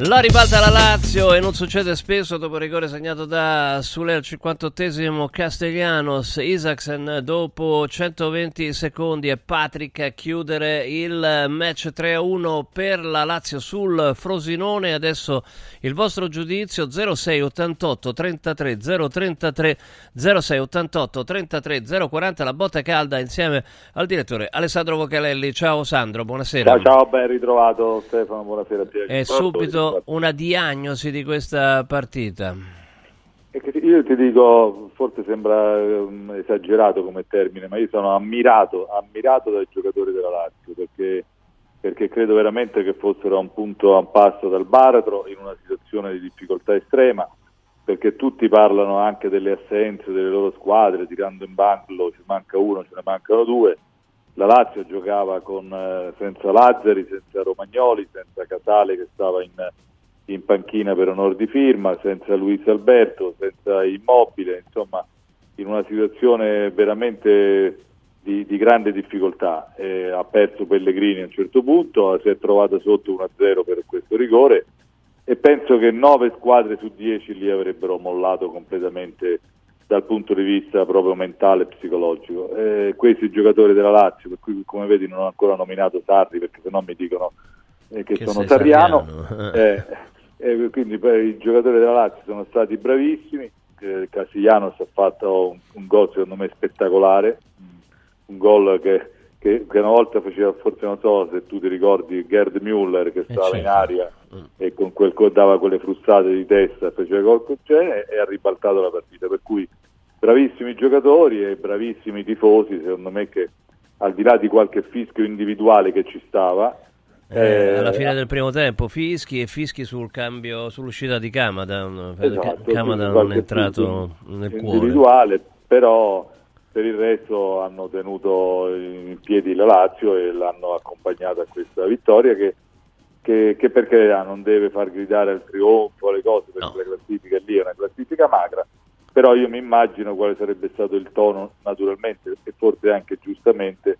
La ribalta la Lazio e non succede spesso dopo il rigore segnato da Sule al 58esimo Castellanos, Isaacsen dopo 120 secondi e Patrick a chiudere il match 3-1 per la Lazio sul Frosinone. Adesso il vostro giudizio 0688 33 033 0688 33 040 la botta calda insieme al direttore Alessandro Vocalelli. Ciao Sandro, buonasera. Ciao, ciao, ben ritrovato Stefano, buonasera. E subito una diagnosi di questa partita. Io ti dico, forse sembra um, esagerato come termine, ma io sono ammirato, ammirato dai giocatori della Lazio perché, perché credo veramente che fossero a un punto a un passo dal baratro in una situazione di difficoltà estrema perché tutti parlano anche delle assenze delle loro squadre, tirando in banco ci manca uno, ce ne mancano due. La Lazio giocava con, eh, senza Lazzari, senza Romagnoli, senza Casale che stava in, in panchina per onor di firma, senza Luis Alberto, senza Immobile, insomma in una situazione veramente di, di grande difficoltà. Eh, ha perso Pellegrini a un certo punto, si è trovata sotto 1-0 per questo rigore e penso che 9 squadre su 10 li avrebbero mollato completamente dal punto di vista proprio mentale e psicologico. Eh, questi giocatori della Lazio, per cui come vedi non ho ancora nominato Sarri perché sennò mi dicono eh, che, che, sono sarriano, eh, eh, quindi beh, i giocatori della Lazio sono stati bravissimi, eh, Casiglianos ha fatto un, un, gol secondo me spettacolare, un gol che, che, che, una volta faceva, forse non so se tu ti ricordi, Gerd Müller che stava certo. in aria mm. e con quel dava quelle frustate di testa, faceva gol con genere e ha ribaltato la partita, per cui bravissimi giocatori e bravissimi tifosi, secondo me che al di là di qualche fischio individuale che ci stava, eh, eh, alla fine del primo tempo fischi e fischi sul cambio, sull'uscita di Kamada. Esatto, Kamada non è entrato nel cuore. Individuale, però per il resto hanno tenuto in piedi la Lazio e l'hanno accompagnata a questa vittoria che, che, che per carità non deve far gridare al trionfo le cose perché no. la classifica lì è una classifica magra però io mi immagino quale sarebbe stato il tono naturalmente e forse anche giustamente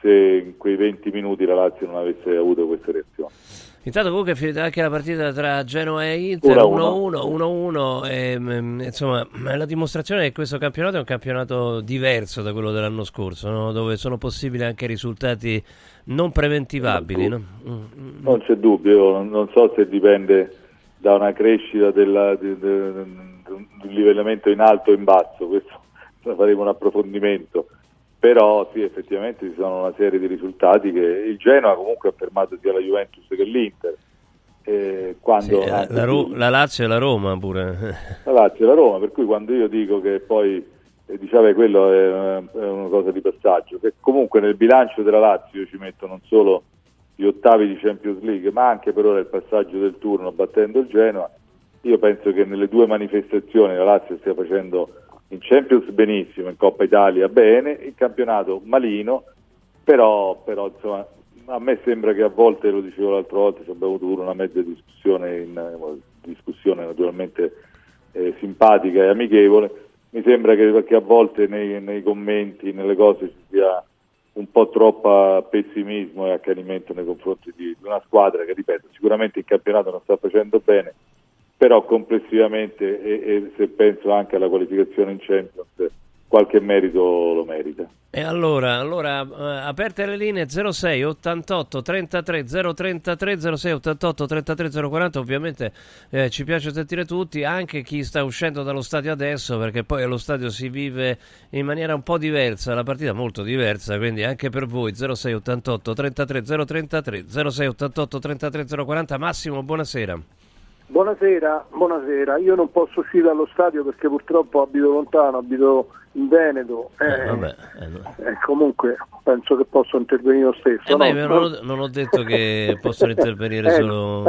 se in quei 20 minuti la Lazio non avesse avuto questa reazione. Intanto comunque è finita anche la partita tra Genoa e Inter 1-1, 1-1 e, mm, insomma la dimostrazione che questo campionato è un campionato diverso da quello dell'anno scorso, no? dove sono possibili anche risultati non preventivabili. Non, no? Non c'è dubbio, non, so se dipende da una crescita della, di, di, di, di un livellamento in alto o in basso, questo faremo un approfondimento però sì effettivamente ci sono una serie di risultati che il Genoa comunque ha fermato sia la Juventus che l'Inter. Eh, quando sì, la, Ro- la, Lazio e la Roma pure. La Lazio e la Roma per cui quando io dico che poi eh, diciamo quello è, è, una cosa di passaggio che comunque nel bilancio della Lazio io ci metto non solo gli ottavi di Champions League ma anche per ora il passaggio del turno battendo il Genoa. Io penso che nelle due manifestazioni la Lazio stia facendo in Champions benissimo, in Coppa Italia bene, in campionato malino, però, però insomma, a me sembra che a volte, lo dicevo l'altra volta, ci abbiamo avuto una mezza discussione, in, eh, discussione naturalmente eh, simpatica e amichevole, mi sembra che, che a volte nei, nei, commenti, nelle cose ci sia un po' troppo pessimismo e accanimento nei confronti di, di una squadra che, ripeto, sicuramente il campionato non sta facendo bene, però complessivamente e, e, se penso anche alla qualificazione in Champions qualche merito lo merita. E allora, allora eh, aperte le linee 06 88 33 033 06 88 33 040 ovviamente eh, ci piace sentire tutti anche chi sta uscendo dallo stadio adesso perché poi allo stadio si vive in maniera un po' diversa la partita molto diversa quindi anche per voi 06 88 33 033 06 88 33 040 Massimo buonasera Buonasera, buonasera, io non posso uscire dallo stadio perché purtroppo abito lontano, abito in Veneto eh, eh, vabbè, eh, eh, comunque penso che posso intervenire lo stesso. Eh, no? non, ho, non, ho, detto che possono intervenire eh, solo...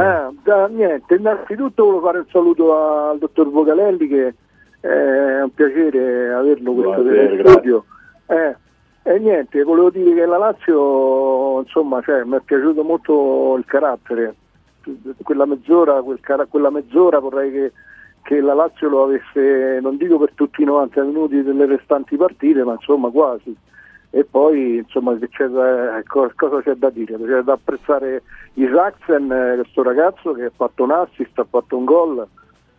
Da, niente, innanzitutto volevo fare un saluto al dottor Vocalelli che è un piacere averlo questo in studio. E niente, volevo dire che la Lazio, insomma, cioè, mi è piaciuto molto il carattere. Quella mezz'ora, quel cara- quella mezz'ora vorrei che, che, la Lazio lo avesse, non dico per tutti i 90 minuti delle restanti partite, ma insomma quasi. E poi, insomma, c'è da, cosa c'è da dire? C'è da apprezzare Isaacsen, eh, questo ragazzo che ha fatto un assist, ha fatto un gol,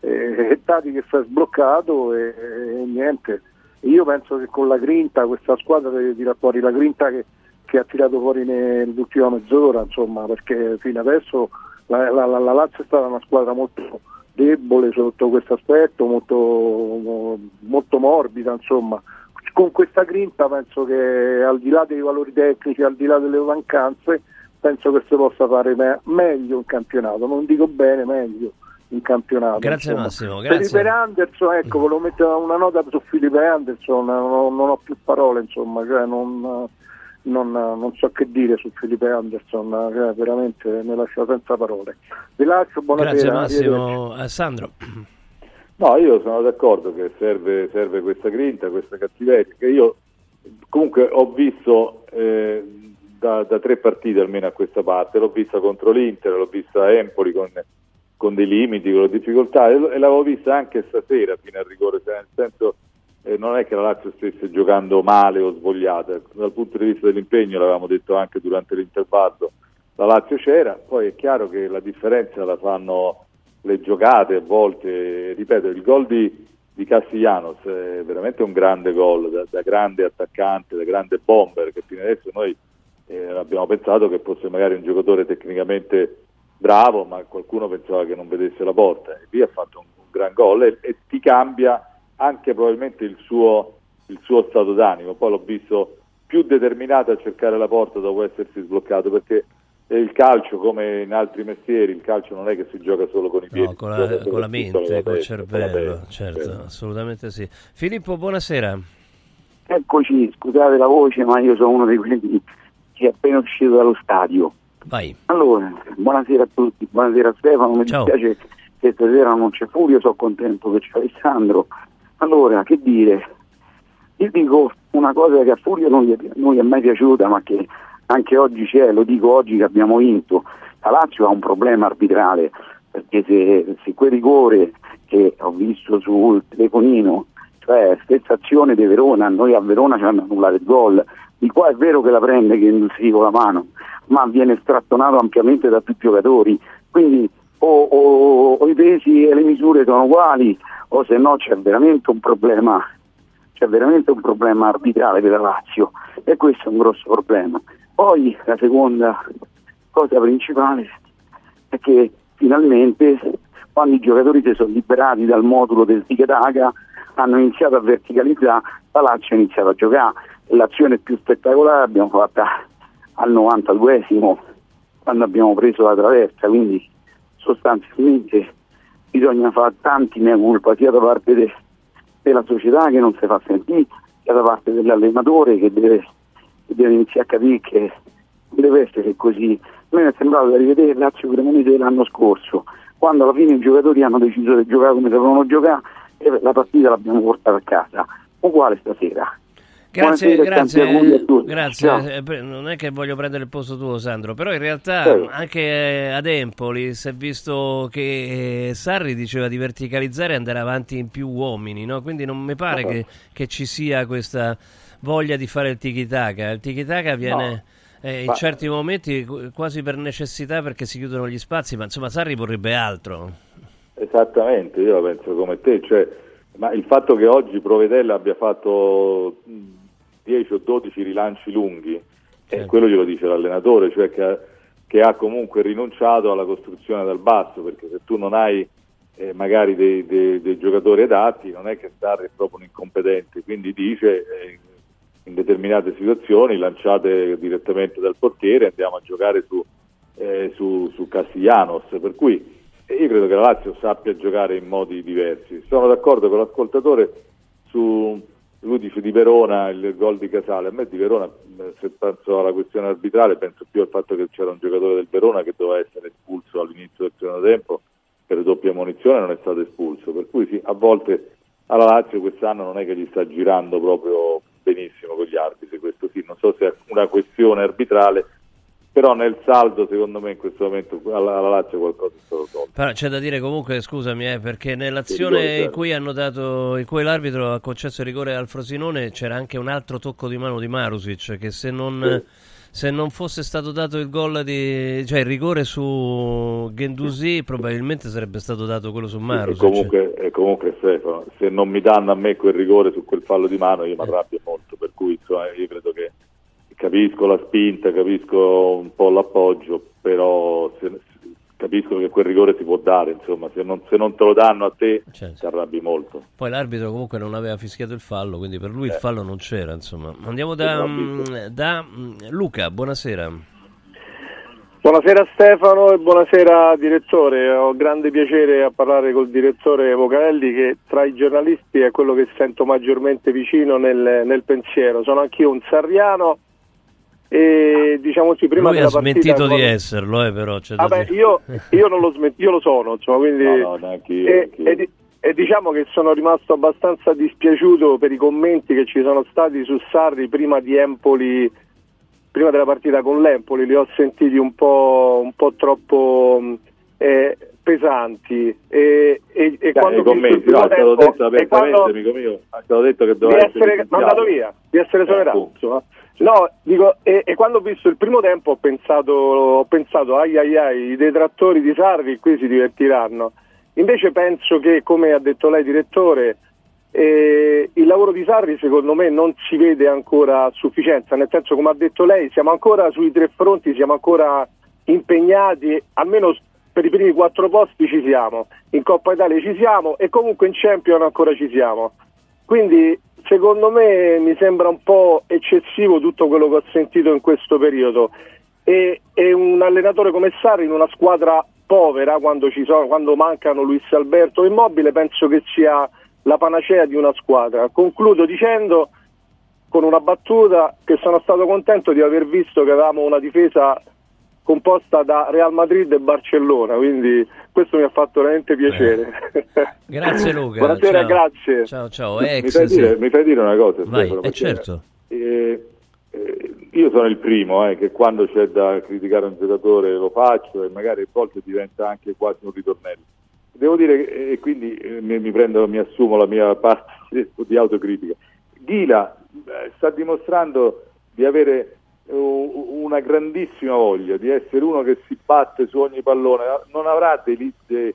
e, e Tati che si è sbloccato e, e niente io penso che con la grinta, questa squadra deve tirare fuori la grinta che, che ha tirato fuori nell'ultima mezz'ora, insomma, perché fino adesso la, la, la, la Lazio è stata una squadra molto debole sotto questo aspetto, molto, molto morbida, insomma. Con questa grinta penso che al di là dei valori tecnici, al di là delle mancanze, penso che si possa fare me- meglio in campionato, non dico bene, meglio in campionato. Grazie insomma. Massimo. Grazie. Felipe Anderson, ecco, volevo mettere una nota su Felipe Anderson, non, non ho più parole, insomma, cioè non, non, non, so che dire su Felipe Anderson, cioè veramente mi lascia senza parole. Vi lascio, buonasera. Grazie Massimo. Eh, Sandro. No, io sono d'accordo che serve, serve questa grinta, questa cattiveria, che io comunque ho visto eh, da, da, tre partite almeno a questa parte, l'ho vista contro l'Inter, l'ho vista a Empoli con con dei limiti, con difficoltà e, l'avevo vista anche stasera fino al rigore, cioè nel senso eh, non è che la Lazio stesse giocando male o svogliata, dal punto di vista dell'impegno l'avevamo detto anche durante l'intervallo, la Lazio c'era, poi è chiaro che la differenza la fanno le giocate a volte, ripeto, il gol di, di Castiglianos è veramente un grande gol, da, da, grande attaccante, da grande bomber, che fino adesso noi eh, abbiamo pensato che fosse magari un giocatore tecnicamente bravo, ma qualcuno pensava che non vedesse la porta. E lì ha fatto un, un gran gol e, e, ti cambia anche probabilmente il suo, il suo stato d'animo. Poi l'ho visto più determinato a cercare la porta dopo essersi sbloccato perché il calcio, come in altri mestieri, il calcio non è che si gioca solo con i piedi, no, con, la, con la mente, col cervello, testa, certo, certo, assolutamente sì. Filippo, buonasera. Eccoci, scusate la voce, ma io sono uno di quelli che è appena uscito dallo stadio. Vai. Allora, buonasera a tutti, buonasera Stefano, mi Ciao. dispiace che stasera non c'è Furio, sono contento che c'è Alessandro. Allora, che dire? Io dico una cosa che a Furio non gli, non gli è mai piaciuta, ma che anche oggi c'è, lo dico oggi che abbiamo vinto. La Lazio ha un problema arbitrale, perché se, se quel rigore che ho visto sul telefonino, cioè stessa azione di Verona, noi a Verona ci hanno annullato il gol, di qua è vero che la prende che si con la mano, ma viene strattonato ampiamente da i giocatori, quindi o, o, o, i pesi e le misure sono uguali o se no c'è veramente un problema c'è veramente un problema arbitrale per la Lazio e questo è un grosso problema. Poi la seconda cosa principale è che finalmente quando i giocatori si sono liberati dal modulo del Ticataga hanno iniziato a verticalizzare, la Lazio ha iniziato a giocare. L'azione più spettacolare l'abbiamo fatta al 92esimo quando abbiamo preso la traversa, quindi sostanzialmente bisogna fare tanti mea culpa sia da parte de, della società che non si fa sentire, sia da parte dell'allenatore che deve, che deve iniziare a capire che deve essere così. A me è sembrato di rivedere Lazio Cremonese dell'anno scorso, quando alla fine i giocatori hanno deciso di giocare come dovevano giocare e la partita l'abbiamo portata a casa. Uguale stasera. Grazie, grazie, grazie. Eh, non è che voglio prendere il posto tuo Sandro, però in realtà sì. anche eh, ad Empoli si è visto che eh, Sarri diceva di verticalizzare e andare avanti in più uomini, no? quindi non mi pare che, che, ci sia questa voglia di fare il tiki-taka. Il tiki-taka viene... No. Eh, in ma... certi momenti quasi per necessità perché si chiudono gli spazi, ma insomma Sarri vorrebbe altro. Esattamente, io la penso come te, cioè, ma il fatto che oggi Provedella abbia fatto 10 o 12 rilanci lunghi, certo. e quello glielo dice l'allenatore, cioè che, che, ha comunque rinunciato alla costruzione dal basso, perché se tu non hai eh, magari dei, dei, dei, giocatori adatti, non è che Sarri è proprio un incompetente, quindi dice eh, in determinate situazioni lanciate direttamente dal portiere andiamo a giocare su, eh, su, su Castiglianos, per cui io credo che la Lazio sappia giocare in modi diversi. Sono d'accordo con l'ascoltatore su lui dice di Verona il gol di Casale, a me di Verona se penso alla questione arbitrale penso più al fatto che c'era un giocatore del Verona che doveva essere espulso all'inizio del secondo tempo per doppia munizione non è stato espulso, per cui sì, a volte alla Lazio quest'anno non è che gli sta girando proprio benissimo con gli arbitri, questo così, non so se è una questione arbitrale, però nel saldo secondo me in questo momento alla, alla Lazio qualcosa è stato tolto. Però c'è da dire comunque, scusami, eh, perché nell'azione in cui, hanno dato, in cui l'arbitro ha concesso il rigore al Frosinone c'era anche un altro tocco di mano di Marusic che se non... Sì. se non fosse stato dato il gol di cioè il rigore su Gendusi probabilmente sarebbe stato dato quello su Maru e comunque, e comunque Stefano se non mi danno a me quel rigore su quel fallo di mano io mi arrabbio molto per cui insomma, io credo che capisco la spinta capisco un po' l'appoggio però se, capisco che quel rigore si può dare, insomma, se non, se non te lo danno a te certo. ti arrabbi molto. Poi l'arbitro comunque non aveva fischiato il fallo, quindi per lui eh. il fallo non c'era, insomma. Andiamo da, mm, da mm, Luca, buonasera. Buonasera Stefano e buonasera direttore, ho grande piacere a parlare col direttore Vocalelli che tra i giornalisti è quello che sento maggiormente vicino nel, nel pensiero. Sono anch'io un sarriano e diciamo sì, prima Lui della ha smentito quando... di esserlo, eh, però. C'è Vabbè, io, io, non lo sment- io lo sono, insomma, quindi... No, no, io, e, e, e, diciamo che sono rimasto abbastanza dispiaciuto per i commenti che ci sono stati su Sarri prima di Empoli, prima della partita con l'Empoli, li ho sentiti un po', un po troppo eh, pesanti e, e, e quando i commenti, no, è stato detto apertamente, amico mio, è stato detto che doveva essere, essere mandato via, di essere esonerato, insomma. No, dico, e, e, quando ho visto il primo tempo ho pensato, ho pensato ai ai ai, i detrattori di Sarri qui si divertiranno. Invece penso che, come ha detto lei direttore, eh, il lavoro di Sarri secondo me non si vede ancora a sufficienza, nel senso come ha detto lei siamo ancora sui tre fronti, siamo ancora impegnati, almeno per i primi quattro posti ci siamo, in Coppa Italia ci siamo e comunque in Champion ancora ci siamo. Quindi secondo me mi sembra un po' eccessivo tutto quello che ho sentito in questo periodo e, e un allenatore come Sarri in una squadra povera quando, sono, quando mancano Luis Alberto Immobile penso che sia la panacea di una squadra. Concludo dicendo con una battuta che sono stato contento di aver visto che avevamo una difesa composta da Real Madrid e Barcellona, quindi questo mi ha fatto veramente piacere. Eh. Grazie Luca. Buonasera, ciao. grazie. Ciao, ciao. Ex, mi, fai sì. dire, mi, fai dire, una cosa, Vai, Stefano, eh, certo. Eh, eh, io sono il primo eh, che quando c'è da criticare un giocatore lo faccio e magari a volte diventa anche quasi un ritornello. Devo dire, e quindi eh, mi, mi, prendo, mi assumo la mia parte di autocritica. Ghila eh, sta dimostrando di avere una grandissima voglia di essere uno che si batte su ogni pallone, non avrà dei, de,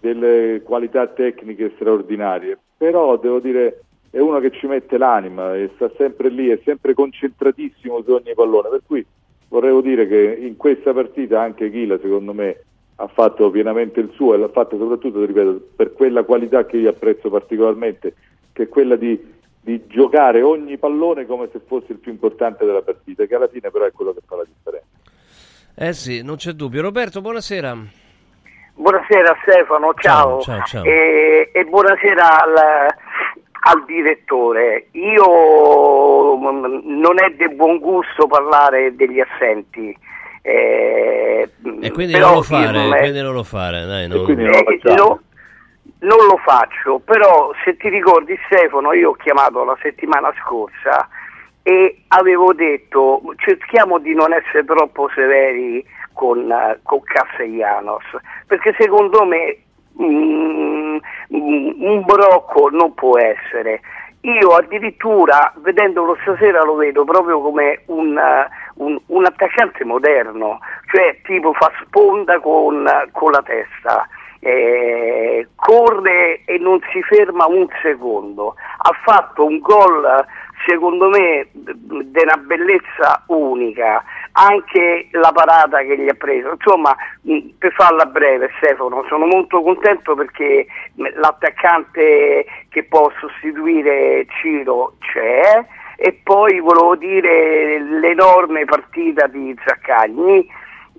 delle qualità tecniche straordinarie, però devo dire è uno che ci mette l'anima e sta sempre lì, è sempre concentratissimo su ogni pallone, per cui vorrei dire che in questa partita anche Ghila secondo me ha fatto pienamente il suo e l'ha fatto soprattutto, ripeto, per quella qualità che io apprezzo particolarmente, che è quella di di giocare ogni pallone come se fosse il più importante della partita, che alla fine però è quello che fa la differenza. Eh sì, non c'è dubbio. Roberto, buonasera. Buonasera Stefano, ciao. ciao, ciao, ciao. E, e, buonasera al, al, direttore. Io mm, non è di buon gusto parlare degli assenti. Eh, e quindi non lo fare, non è... quindi non lo fare, dai, non... non lo facciamo. Non lo faccio, però se ti ricordi Stefano, io ho chiamato la settimana scorsa e avevo detto cerchiamo di non essere troppo severi con, uh, con Castellanos, perché secondo me mm, un brocco non può essere. Io addirittura, vedendolo stasera, lo vedo proprio come un, uh, un, un attaccante moderno, cioè tipo fa sponda con, con la testa eh, corre e non si ferma un secondo. Ha fatto un gol secondo me di una bellezza unica, anche la parata che gli ha preso. Insomma, per farla breve, Stefano, sono molto contento perché l'attaccante che può sostituire Ciro c'è e poi volevo dire l'enorme partita di Zaccagni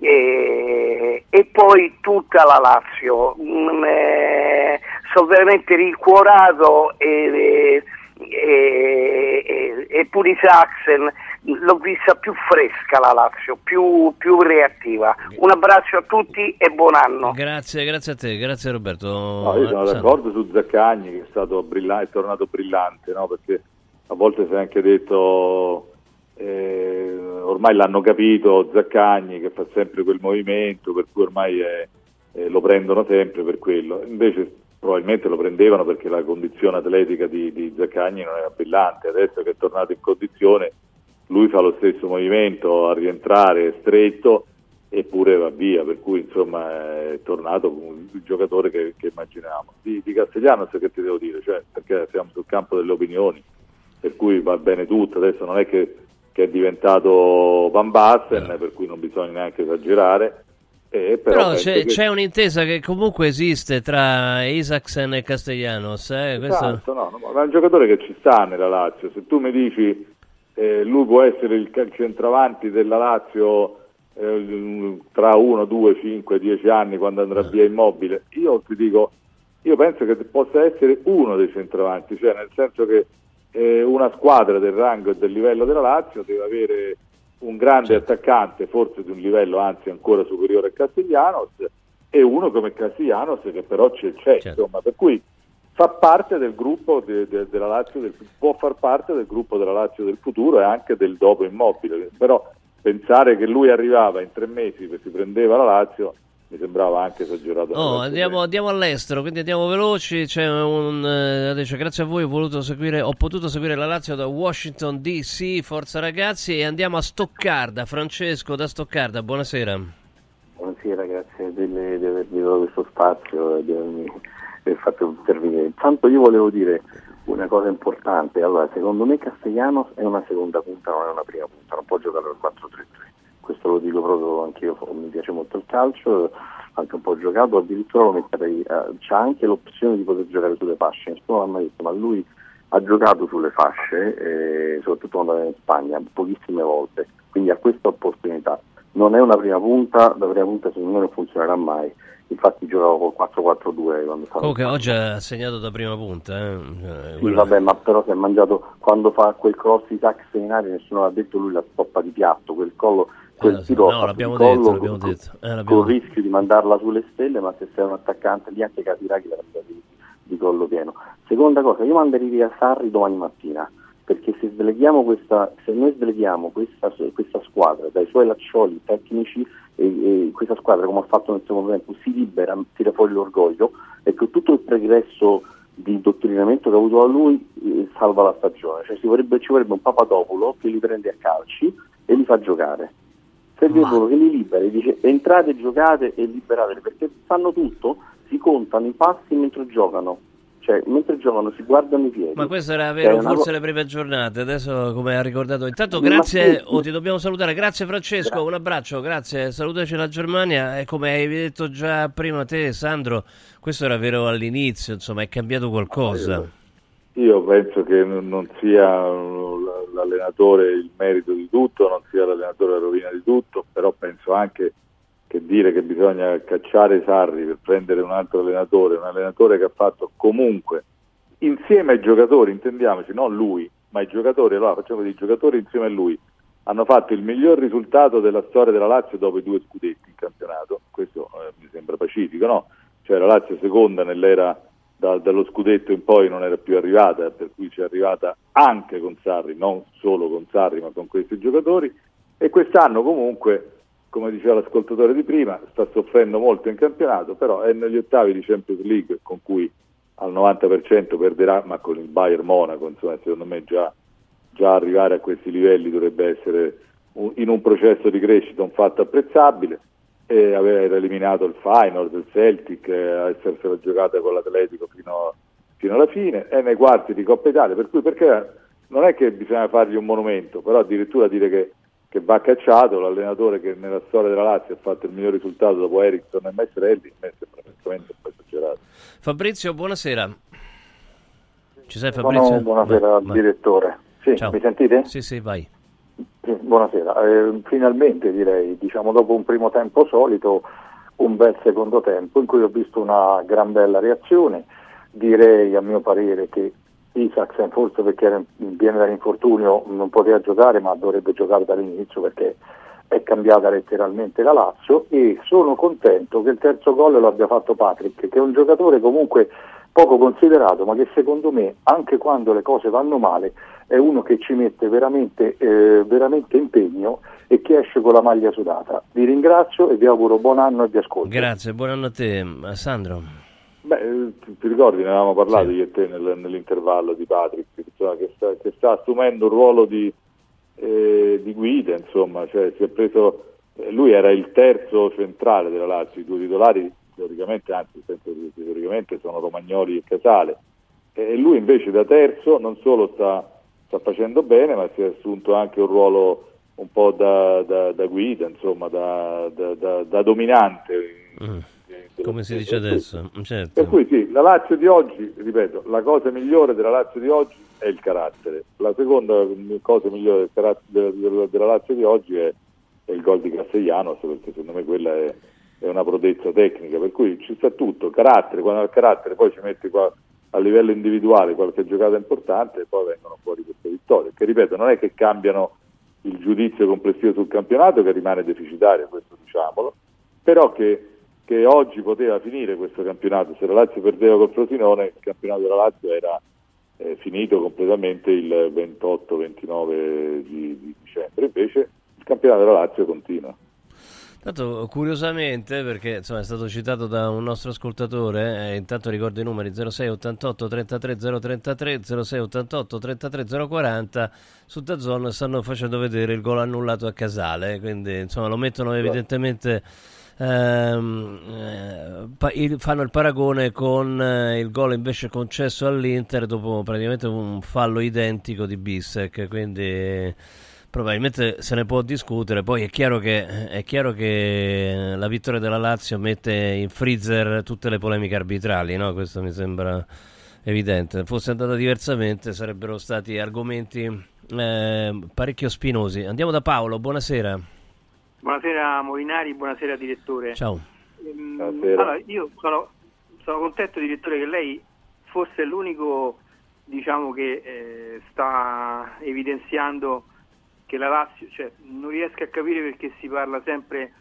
e, e poi tutta la Lazio. Mm, eh, sono veramente rincuorato e, e, e pure i Saxen l'ho vista più fresca la Lazio, più, più, reattiva. Un abbraccio a tutti e buon anno. Grazie, grazie a te, grazie Roberto. No, io sono d'accordo su Zaccagni che è stato brillante, è tornato brillante, no? perché a volte si è anche detto eh, ormai l'hanno capito Zaccagni che fa sempre quel movimento, per cui ormai è, eh, lo prendono sempre per quello. Invece probabilmente lo prendevano perché la condizione atletica di, di Zaccagni non era brillante, adesso che è tornato in condizione lui fa lo stesso movimento a rientrare stretto eppure va via, per cui insomma è tornato il giocatore che, che immaginavamo. Di, di Castellanos che ti devo dire, cioè, perché siamo sul campo delle opinioni, per cui va bene tutto, adesso non è che, che è diventato Van Basten, eh. per cui non bisogna neanche esagerare. Eh, però, però c'è, che... c'è, un'intesa che comunque esiste tra Isaacsen e Castellanos. Eh? Questo... Esatto, no, no, ma è un giocatore che ci sta nella Lazio. Se tu mi dici eh, lui può essere il centravanti della Lazio eh, tra 1, 2, 5, 10 anni quando andrà via immobile, io ti dico, io penso che possa essere uno dei centravanti, cioè nel senso che eh, una squadra del rango e del livello della Lazio deve avere un grande certo. attaccante, forse di un livello anzi ancora superiore a Castiglianos, e uno come Castiglianos che però c'è, c'è certo. insomma, per cui fa parte del gruppo de, de, della Lazio, del, può far parte del gruppo della Lazio del futuro e anche del dopo immobile, però pensare che lui arrivava in tre mesi e si prendeva la Lazio mi sembrava anche esagerato. Oh, andiamo, andiamo, all'estero, quindi andiamo veloci. C'è un, eh, dice, grazie a voi ho, seguire, ho, potuto seguire la Lazio da Washington DC, forza ragazzi, e andiamo a Stoccarda. Francesco da Stoccarda, buonasera. Buonasera, grazie di, di avermi dato questo spazio e di avermi fatto intervenire. Intanto io volevo dire una cosa importante, allora secondo me Castellanos è una seconda punta, non è una prima punta, non può giocare al 4-3-3, questo lo dico proprio anche io, mi piace molto il calcio, anche un po' giocato, addirittura lo metterei, eh, c'ha anche l'opzione di poter giocare sulle fasce, nessuno l'ha mai detto, ma lui ha giocato sulle fasce, eh, soprattutto quando era in Spagna, pochissime volte, quindi ha questa opportunità. Non è una prima punta, la prima punta secondo me non funzionerà mai infatti giocavo col 4-4-2 quando stavo comunque oggi ha segnato da prima punta eh? Cioè, sì, vabbè ma però si è mangiato quando fa quel cross di tax in aria nessuno ha detto lui la stoppa di piatto quel collo quel eh, tiro no, l'abbiamo detto, l'abbiamo con, detto. Eh, l'abbiamo con il rischio di mandarla sulle stelle ma se sei un attaccante lì anche capirà che l'avrebbe di, di collo pieno. Seconda cosa io manderei via Sarri domani mattina perché se, questa, se noi sleghiamo questa, questa, squadra dai suoi laccioli tecnici e, e, questa squadra come ha fatto nel secondo tempo si libera, tira fuori l'orgoglio e che tutto il pregresso di indottrinamento che ha avuto da lui eh, salva la stagione, cioè ci vorrebbe, ci vorrebbe un Papadopolo che li prende a calci e li fa giocare Serve che li libera e dice entrate, giocate e liberate perché fanno tutto, si contano i passi mentre giocano cioè mentre giocano si guardano i piedi. Ma questo era vero cioè, forse co- le prime giornate, adesso come ha ricordato. Intanto grazie, sì, oh, ti dobbiamo salutare, grazie Francesco, grazie. un abbraccio, grazie, salutaci la Germania e come hai detto già prima te Sandro, questo era vero all'inizio, insomma è cambiato qualcosa. Io penso che non sia l'allenatore il merito di tutto, non sia l'allenatore la rovina di tutto, però penso anche che dire che bisogna cacciare Sarri per prendere un altro allenatore, un allenatore che ha fatto comunque insieme ai giocatori, intendiamoci, non lui, ma i giocatori, allora facciamo dei giocatori insieme a lui, hanno fatto il miglior risultato della storia della Lazio dopo i due scudetti in campionato, questo eh, mi sembra pacifico, no? Cioè la Lazio seconda nell'era da, dallo scudetto in poi non era più arrivata, per cui ci è arrivata anche con Sarri, non solo con Sarri ma con questi giocatori. E quest'anno comunque come diceva l'ascoltatore di prima, sta soffrendo molto in campionato, però è negli ottavi di Champions League con cui al 90% perderà, ma con il Bayern Monaco, insomma, secondo me già, già arrivare a questi livelli dovrebbe essere un, in un processo di crescita un fatto apprezzabile e aver eliminato il Feyenoord, il Celtic, eh, essersela giocata con l'Atletico fino, fino, alla fine, è nei quarti di Coppa Italia, per cui perché non è che bisogna fargli un monumento, però addirittura dire che che va cacciato, l'allenatore che nella storia della Lazio ha fatto il miglior risultato dopo Ericsson e Maestrelli, me sembra francamente un po' esagerato. Fabrizio, buonasera. Ci sei Fabrizio? Buono, buonasera vai, vai. direttore. Sì, Ciao. mi sentite? Sì, sì, vai. Buonasera. Eh, finalmente direi, diciamo dopo un primo tempo solito, un bel secondo tempo in cui ho visto una gran bella reazione. Direi a mio parere che Isaacsen forse perché era, viene dall'infortunio non poteva giocare ma dovrebbe giocare dall'inizio perché è cambiata letteralmente la Lazio e sono contento che il terzo gol lo abbia fatto Patrick che è un giocatore comunque poco considerato, ma che secondo me anche quando le cose vanno male è uno che ci mette veramente, eh, veramente impegno e che esce con la maglia sudata. Vi ringrazio e vi auguro buon anno e vi ascolto. Grazie, buon anno a te, Sandro. Beh, ti ricordi, ne avevamo parlato sì. io e te nel, nell'intervallo di Patrick, insomma, che, sta, che, sta, assumendo un ruolo di, eh, di guida, insomma, cioè, si è preso, eh, lui era il terzo centrale della Lazio, i due titolari teoricamente, anzi teoricamente sono Romagnoli e Casale, e lui invece da terzo non solo sta, sta facendo bene, ma si è assunto anche un ruolo un po' da, da, da guida, insomma, da, da dominante. Mm come si dice adesso. Certo. Per cui sì, la Lazio di oggi, ripeto, la cosa migliore della Lazio di oggi è il carattere. La seconda cosa migliore del della, della Lazio di oggi è, è, il gol di Castellanos, perché secondo me quella è, è, una prodezza tecnica, per cui ci sta tutto, carattere, quando il carattere poi ci metti qua a livello individuale qualche giocata importante e poi vengono fuori queste vittorie, che ripeto non è che cambiano il giudizio complessivo sul campionato che rimane deficitario, questo diciamolo, però che che oggi poteva finire questo campionato, se la Lazio perdeva col Frosinone il campionato della Lazio era eh, finito completamente il 28-29 di, di, dicembre, invece il campionato della Lazio continua. Tanto curiosamente, perché insomma, è stato citato da un nostro ascoltatore, eh, intanto ricordo i numeri 0688 33 033 0688 33 040 su Dazon stanno facendo vedere il gol annullato a Casale, quindi insomma lo mettono evidentemente ehm, eh, fanno il paragone con eh, il gol invece concesso all'Inter dopo praticamente un fallo identico di Bissek, quindi probabilmente se ne può discutere. Poi è chiaro, che, è chiaro che la vittoria della Lazio mette in freezer tutte le polemiche arbitrali, no? questo mi sembra evidente. Fosse andata diversamente sarebbero stati argomenti eh, parecchio spinosi. Andiamo da Paolo, buonasera. Buonasera Molinari, buonasera direttore. Ciao. Ehm, allora, io sono, sono, contento direttore che lei forse è l'unico diciamo, che eh, sta evidenziando che la Lazio, cioè, non riesco a capire perché si parla sempre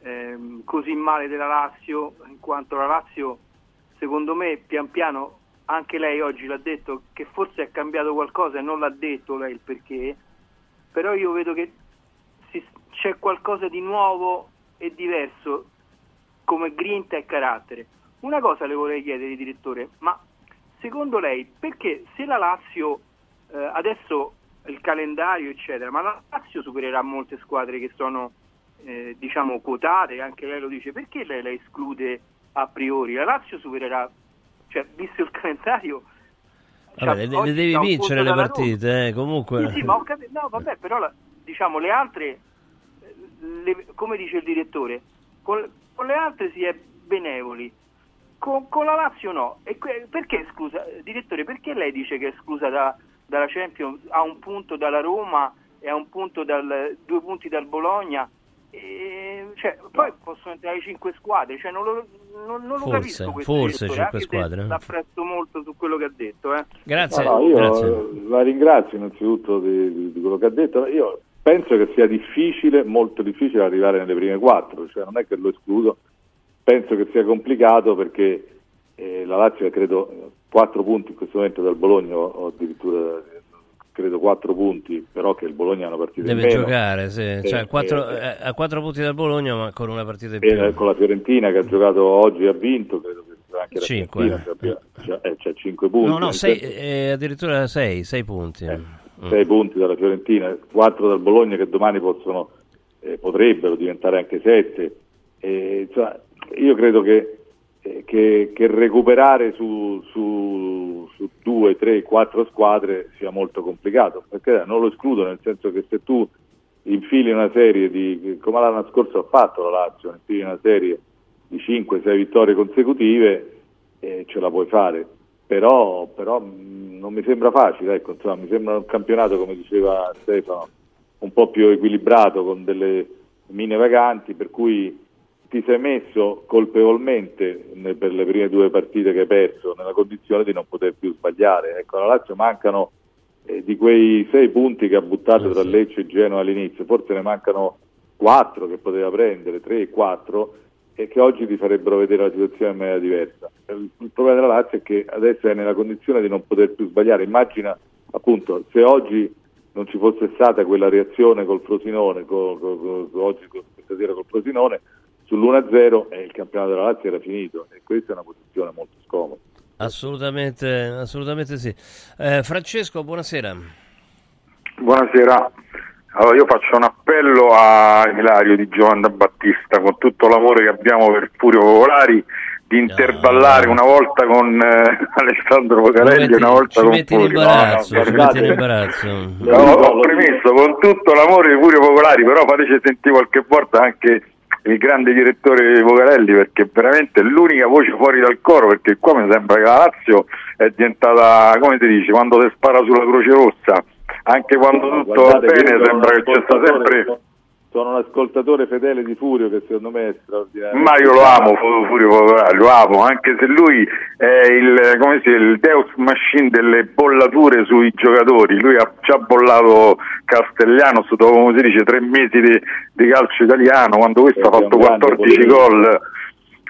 eh, così male della Lazio, in quanto la Lazio secondo me pian piano, anche lei oggi l'ha detto, che forse è cambiato qualcosa e non l'ha detto lei il perché, però io vedo che si, c'è qualcosa di nuovo e diverso come grinta e carattere. Una cosa le vorrei chiedere, direttore, ma secondo lei perché se la Lazio eh, adesso il calendario eccetera, ma la Lazio supererà molte squadre che sono eh, diciamo quotate, anche lei lo dice, perché lei la esclude a priori? La Lazio supererà, cioè visto il calendario Vabbè, le, le devi vincere le partite, eh, comunque. Sì, sì, ma cap- no, vabbè, però la, diciamo le altre le, come dice il direttore, con, con, le altre si è benevoli, con, con la Lazio no. E que, perché, scusa, direttore, perché lei dice che è esclusa da, dalla Champions a un punto dalla Roma e a un punto dal, due punti dal Bologna? E, cioè, poi possono entrare cinque squadre, cioè non lo, non, non forse, lo capisco questo forse cinque squadre. L'apprezzo molto su quello che ha detto. Eh. Grazie. No, no, io Grazie. la ringrazio innanzitutto di, di, di, quello che ha detto. Io penso che sia difficile, molto difficile arrivare nelle prime quattro, cioè non è che lo escludo, penso che sia complicato perché eh, la Lazio credo quattro punti in questo momento dal Bologna o addirittura credo quattro punti, però che il Bologna ha una partita Deve in meno. giocare, sì. Eh, cioè, quattro, eh, a quattro punti dal Bologna ma con una partita in più. Eh, con la Fiorentina che ha giocato oggi e ha vinto, credo che anche la Cinque. Fiorentina cioè, eh, c'è cinque punti. No, no, sei, eh, addirittura sei, sei punti. Eh. 6 mm. punti dalla Fiorentina, 4 dal Bologna che domani possono, eh, potrebbero diventare anche 7. Eh, io credo che, eh, che, che recuperare su, su, su 2, 3, 4 squadre sia molto complicato, perché non lo escludo, nel senso che se tu infili una serie di, come l'anno scorso ha fatto la Lazio, infili una serie di 5-6 vittorie consecutive, eh, ce la puoi fare. Però, però mh, non mi sembra facile, ecco, insomma, mi sembra un campionato, come diceva Stefano, un po' più equilibrato con delle mine vaganti, per cui ti sei messo colpevolmente per le prime due partite che hai perso nella condizione di non poter più sbagliare. Ecco, alla Lazio mancano eh, di quei sei punti che ha buttato tra Lecce e Genoa all'inizio, forse ne mancano quattro che poteva prendere, tre e quattro, e che oggi ti farebbero vedere la situazione in maniera diversa. Il problema della Lazio è che adesso è nella condizione di non poter più sbagliare. Immagina appunto se oggi non ci fosse stata quella reazione col Frosinone, col, col, col, oggi questa sera col Frosinone, sull'1-0 e il campionato della Lazio era finito e questa è una posizione molto scomoda. Assolutamente, assolutamente sì. Eh, Francesco, buonasera. Buonasera. Allora io faccio un appello a Ilario di Giovanna Battista con tutto l'amore che abbiamo per Furio Popolari di intervallare no, una volta con eh, Alessandro Pocarelli e una volta con Furio. No, imbarazzo. No, ho premesso con tutto l'amore di Furio Popolari, però fateci sentire qualche volta anche il grande direttore Pocarelli perché veramente è l'unica voce fuori dal coro perché qua mi sembra che la Lazio è diventata, come si dice, quando si spara sulla Croce Rossa, anche quando tutto Guardate, va bene sembra che c'è sta sempre sono un ascoltatore fedele di Furio che secondo me è straordinario. Ma io lo amo Furio lo amo, anche se lui è il, come si, il Deus Machine delle bollature sui giocatori, lui ha già bollato Castellano dopo come si dice tre mesi di, di calcio italiano, quando questo ha fatto 14 gol,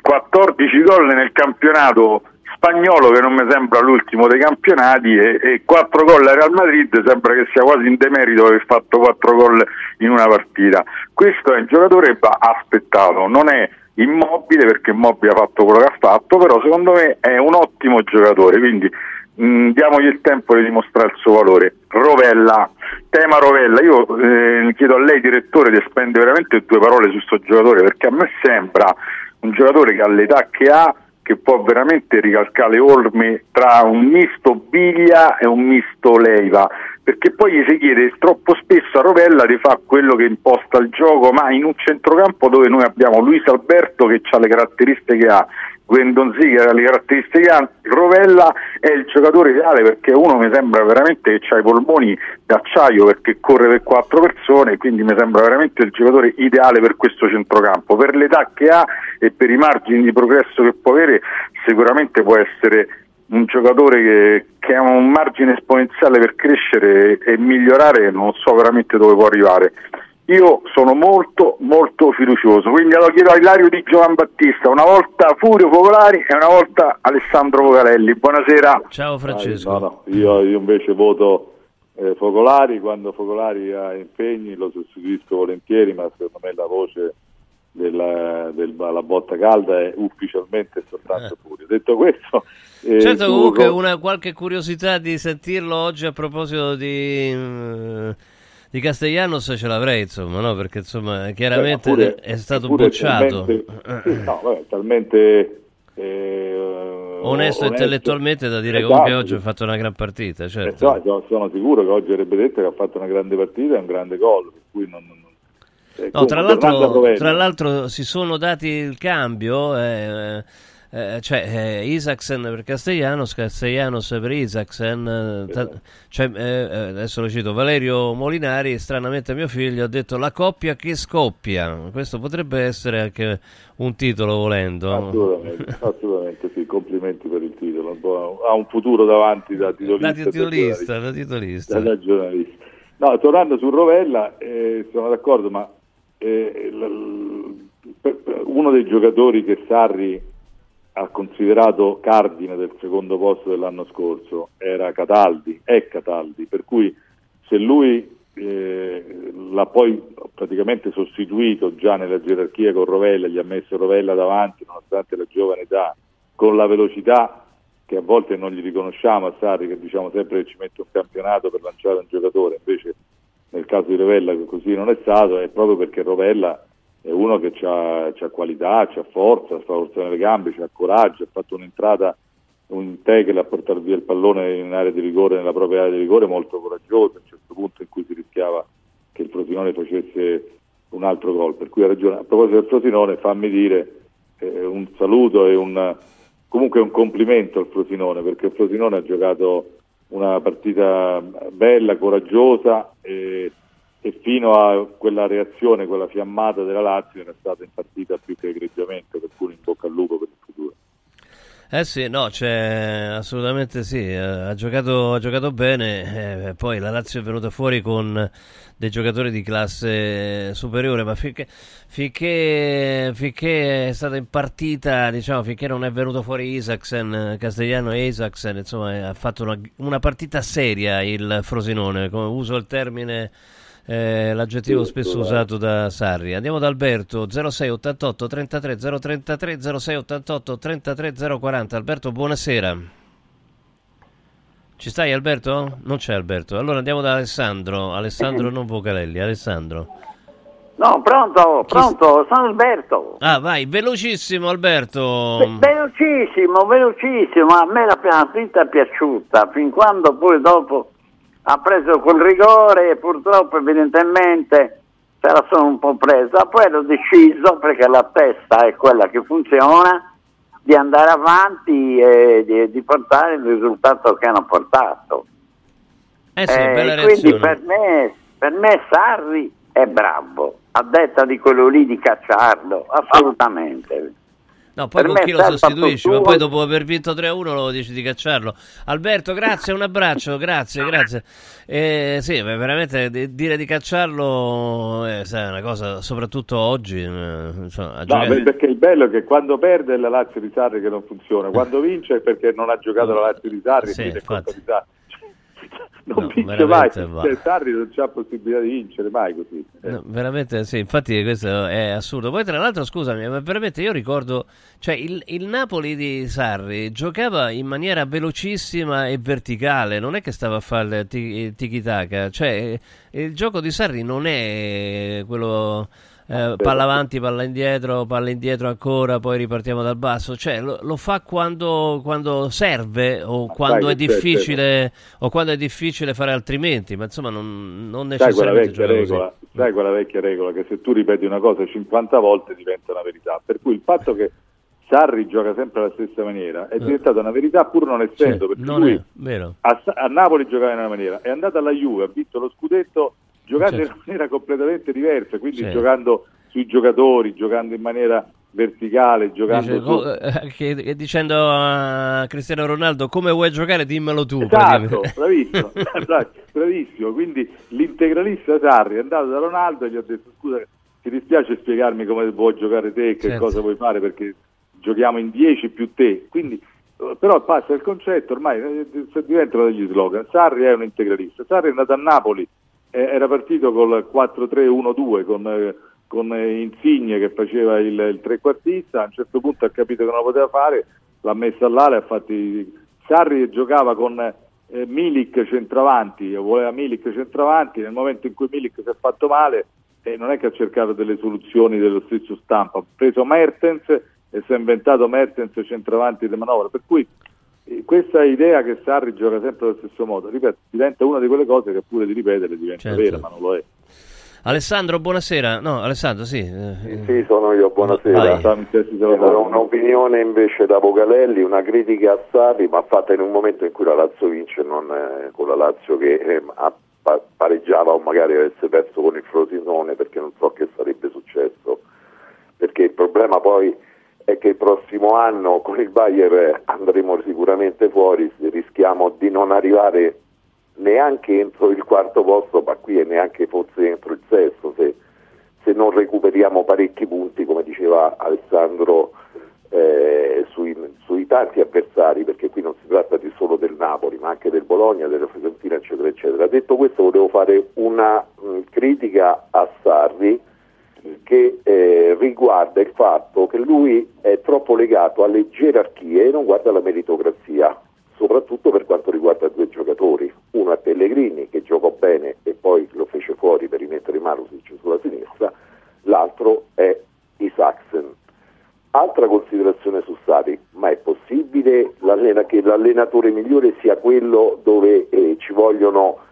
14 gol nel campionato Spagnolo che non mi sembra l'ultimo dei campionati e, e 4 gol a Real Madrid sembra che sia quasi in demerito aver fatto 4 gol in una partita. Questo è un giocatore che va aspettato, non è immobile perché immobile ha fatto quello che ha fatto, però secondo me è un ottimo giocatore, quindi mh, mm, diamogli il tempo di dimostrare il suo valore. Rovella, tema Rovella, io eh, chiedo a lei direttore di spendere veramente due parole su questo giocatore perché a me sembra un giocatore che all'età che ha che può veramente ricalcare orme tra un misto Biglia e un misto Leiva, perché poi gli si chiede troppo spesso a Rovella di fare quello che imposta il gioco, ma in un centrocampo dove noi abbiamo Luis Alberto che ha le caratteristiche che ha, Gwendon Z che caratteristiche ha, Rovella è il giocatore ideale perché uno mi sembra veramente che ha i polmoni d'acciaio perché corre per quattro persone quindi mi sembra veramente il giocatore ideale per questo centrocampo. Per l'età che ha e per i margini di progresso che può avere sicuramente può essere un giocatore che, che ha un margine esponenziale per crescere e migliorare non so veramente dove può arrivare io sono molto molto fiducioso, quindi lo chiedo a Ilario di Giovan Battista, una volta Furio Popolari e una volta Alessandro Pocarelli. Buonasera. Ciao Francesco. Ah, no, no. Io, io, invece voto eh, Focolari, quando Focolari ha impegni lo sostituisco volentieri, ma secondo me la voce della, della botta calda è ufficialmente soltanto eh. Furio. Detto questo... Eh, certo, comunque una qualche curiosità di sentirlo oggi a proposito di... Uh di Castellanos ce l'avrei, insomma, no? Perché insomma, chiaramente pure, è stato bocciato. Talmente, sì, no, vabbè, talmente eh, onesto, intellettualmente da dire esatto. comunque oggi ha fatto una gran partita. Certo. Esatto, sono sicuro che oggi avrebbe detto che ha fatto una grande partita e un grande gol, per cui non, non No, tra, l'altro, tra, l'altro, si sono dati il cambio, eh, eh, cioè eh, Isaacsen per Castellanos, Castellanos per Isaacsen, eh, ta- cioè, eh, eh, adesso lo cito, Valerio Molinari, stranamente mio figlio, ha detto la coppia che scoppia, questo potrebbe essere anche un titolo volendo. Assolutamente, assolutamente sì, complimenti per il titolo, un ha un futuro davanti da titolista. Da titolista, da, titolista. Da giornalista. No, tornando su Rovella, sono d'accordo, ma uno dei giocatori che Sarri ha considerato cardine del secondo posto dell'anno scorso era Cataldi, è Cataldi, per cui se lui eh, l'ha poi praticamente sostituito già nella gerarchia con Rovella, gli ha messo Rovella davanti nonostante la giovane età, con la velocità che a volte non gli riconosciamo a Sarri, che diciamo sempre che ci mette un campionato per lanciare un giocatore, invece nel caso di Rovella così non è stato, è proprio perché Rovella è uno che ha qualità, ha forza, ha forza nelle gambe, ha coraggio, ha fatto un'entrata, un tackle a portare via il pallone in area di rigore, nella propria area di rigore molto coraggioso, a un certo punto in cui si rischiava che il Frosinone facesse un altro gol, per cui ha ragione. A proposito del Frosinone, fammi dire eh, un saluto e un, comunque un complimento al Frosinone, perché il Frosinone ha giocato una partita bella, coraggiosa e e fino a quella reazione, quella fiammata della Lazio era stata in partita più che egregiamente, per cui in bocca al lupo per il futuro. Eh sì, no, cioè, assolutamente sì, eh, ha giocato, ha giocato bene, eh, poi la Lazio è venuta fuori con dei giocatori di classe superiore, ma finché, finché, finché è stata in partita, diciamo, finché non è venuto fuori Isaacsen, Castellano e Isaacsen, insomma, ha fatto una, una partita seria il Frosinone, come uso il termine eh, l'aggettivo spesso usato da Sarri. Andiamo da Alberto 0688 33 033 0688 33 040. Alberto, buonasera. Ci stai Alberto? Non c'è Alberto. Allora andiamo da Alessandro. Alessandro non Vocalelli. Alessandro. No, pronto, pronto, sono Alberto. Ah, vai, velocissimo Alberto. Ve- velocissimo, velocissimo. A me la prima partita è piaciuta, fin quando poi dopo ha preso quel rigore e purtroppo evidentemente se la sono un po' presa, poi ero deciso perché la testa è quella che funziona di andare avanti e di, di portare il risultato che hanno portato. Eh sì, eh, quindi per me, per me Sarri è bravo, a detta di quello lì di cacciarlo, assolutamente. No, poi per con chi lo sostituisci? Ma poi dopo aver vinto 3-1 lo dici di cacciarlo. Alberto, grazie, un abbraccio, grazie, grazie. Eh, sì, veramente dire di cacciarlo eh, è una cosa, soprattutto oggi. Eh, insomma, no, perché il bello è che quando perde è la Lazio di Sarri che non funziona, quando vince è perché non ha giocato la Lazio di Sarri, sì, quindi è di Sarri non no, vince mai. Cioè, Sarri non c'ha possibilità di vincere mai così. Eh. No, veramente sì, infatti questo è assurdo. Poi tra l'altro, scusami, ma veramente io ricordo, cioè il, il, Napoli di Sarri giocava in maniera velocissima e verticale, non è che stava a fare il tiki-taka, cioè il gioco di Sarri non è quello eh, palla avanti, palla indietro, palla indietro ancora, poi ripartiamo dal basso. Cioè, lo, lo fa quando, quando, serve o quando, Sai, è difficile, o quando è difficile fare altrimenti, ma insomma non, non necessariamente Sai quella, regola, sai quella vecchia regola che se tu ripeti una cosa 50 volte diventa una verità. Per cui il fatto che Sarri gioca sempre alla stessa maniera è eh. diventata una verità pur non essendo, sì, perché non lui a, a, Napoli giocava in una maniera, è andato alla Juve, ha vinto lo scudetto giocando certo. in maniera completamente diversa, quindi certo. giocando sui giocatori, giocando in maniera verticale, giocando Dice, su... Eh, che, dicendo a Cristiano Ronaldo come vuoi giocare dimmelo tu. Esatto, bravissimo, bravissimo, quindi l'integralista Sarri è andato da Ronaldo e gli ha detto scusa ti dispiace spiegarmi come vuoi giocare te che certo. cosa vuoi fare perché giochiamo in 10 più te, quindi però passa il concetto, ormai eh, diventano degli slogan. Sarri è un integralista. Sarri è andato a Napoli eh, era partito col 4-3-1-2 con, eh, con eh, Insigne che faceva il, il trequartista, a un certo punto ha capito che non lo poteva fare, l'ha messa all'ala ha fatto Sarri giocava con eh, Milik centravanti, voleva Milik centravanti, nel momento in cui Milik si è fatto male eh, non è che ha cercato delle soluzioni dello stesso stampo, ha preso Mertens e si è inventato Mertens centravanti di manovra, per cui questa idea che Sarri gioca sempre allo stesso modo, ripeto, diventa una di quelle cose che pure di ripetere diventa certo. vera, ma non lo è. Alessandro, buonasera. No, Alessandro, sì. Sì, sì sono io, buonasera. Ho un'opinione invece da Vocalelli, una critica a Sarri, ma fatta in un momento in cui la Lazio vince, non eh, con la Lazio che eh, pareggiava o magari avesse perso con il Frosinone, perché non so che sarebbe successo. Perché il problema poi è che il prossimo anno con il Bayer andremo sicuramente fuori, rischiamo di non arrivare neanche entro il quarto posto, ma qui è neanche forse entro il sesto, se, se non recuperiamo parecchi punti, come diceva Alessandro, eh, sui, sui, tanti avversari, perché qui non si tratta di solo del Napoli, ma anche del Bologna, della Fiorentina, eccetera, eccetera. Detto questo, volevo fare una mh, critica a Sarri che eh, riguarda il fatto che lui è troppo legato alle gerarchie e non guarda la meritocrazia, soprattutto per quanto riguarda due giocatori. Uno è Pellegrini che giocò bene e poi lo fece fuori per rimettere Marusic sulla sinistra, l'altro è Isaacsen. Altra considerazione su Sari, ma è possibile che l'allenatore migliore sia quello dove eh, ci vogliono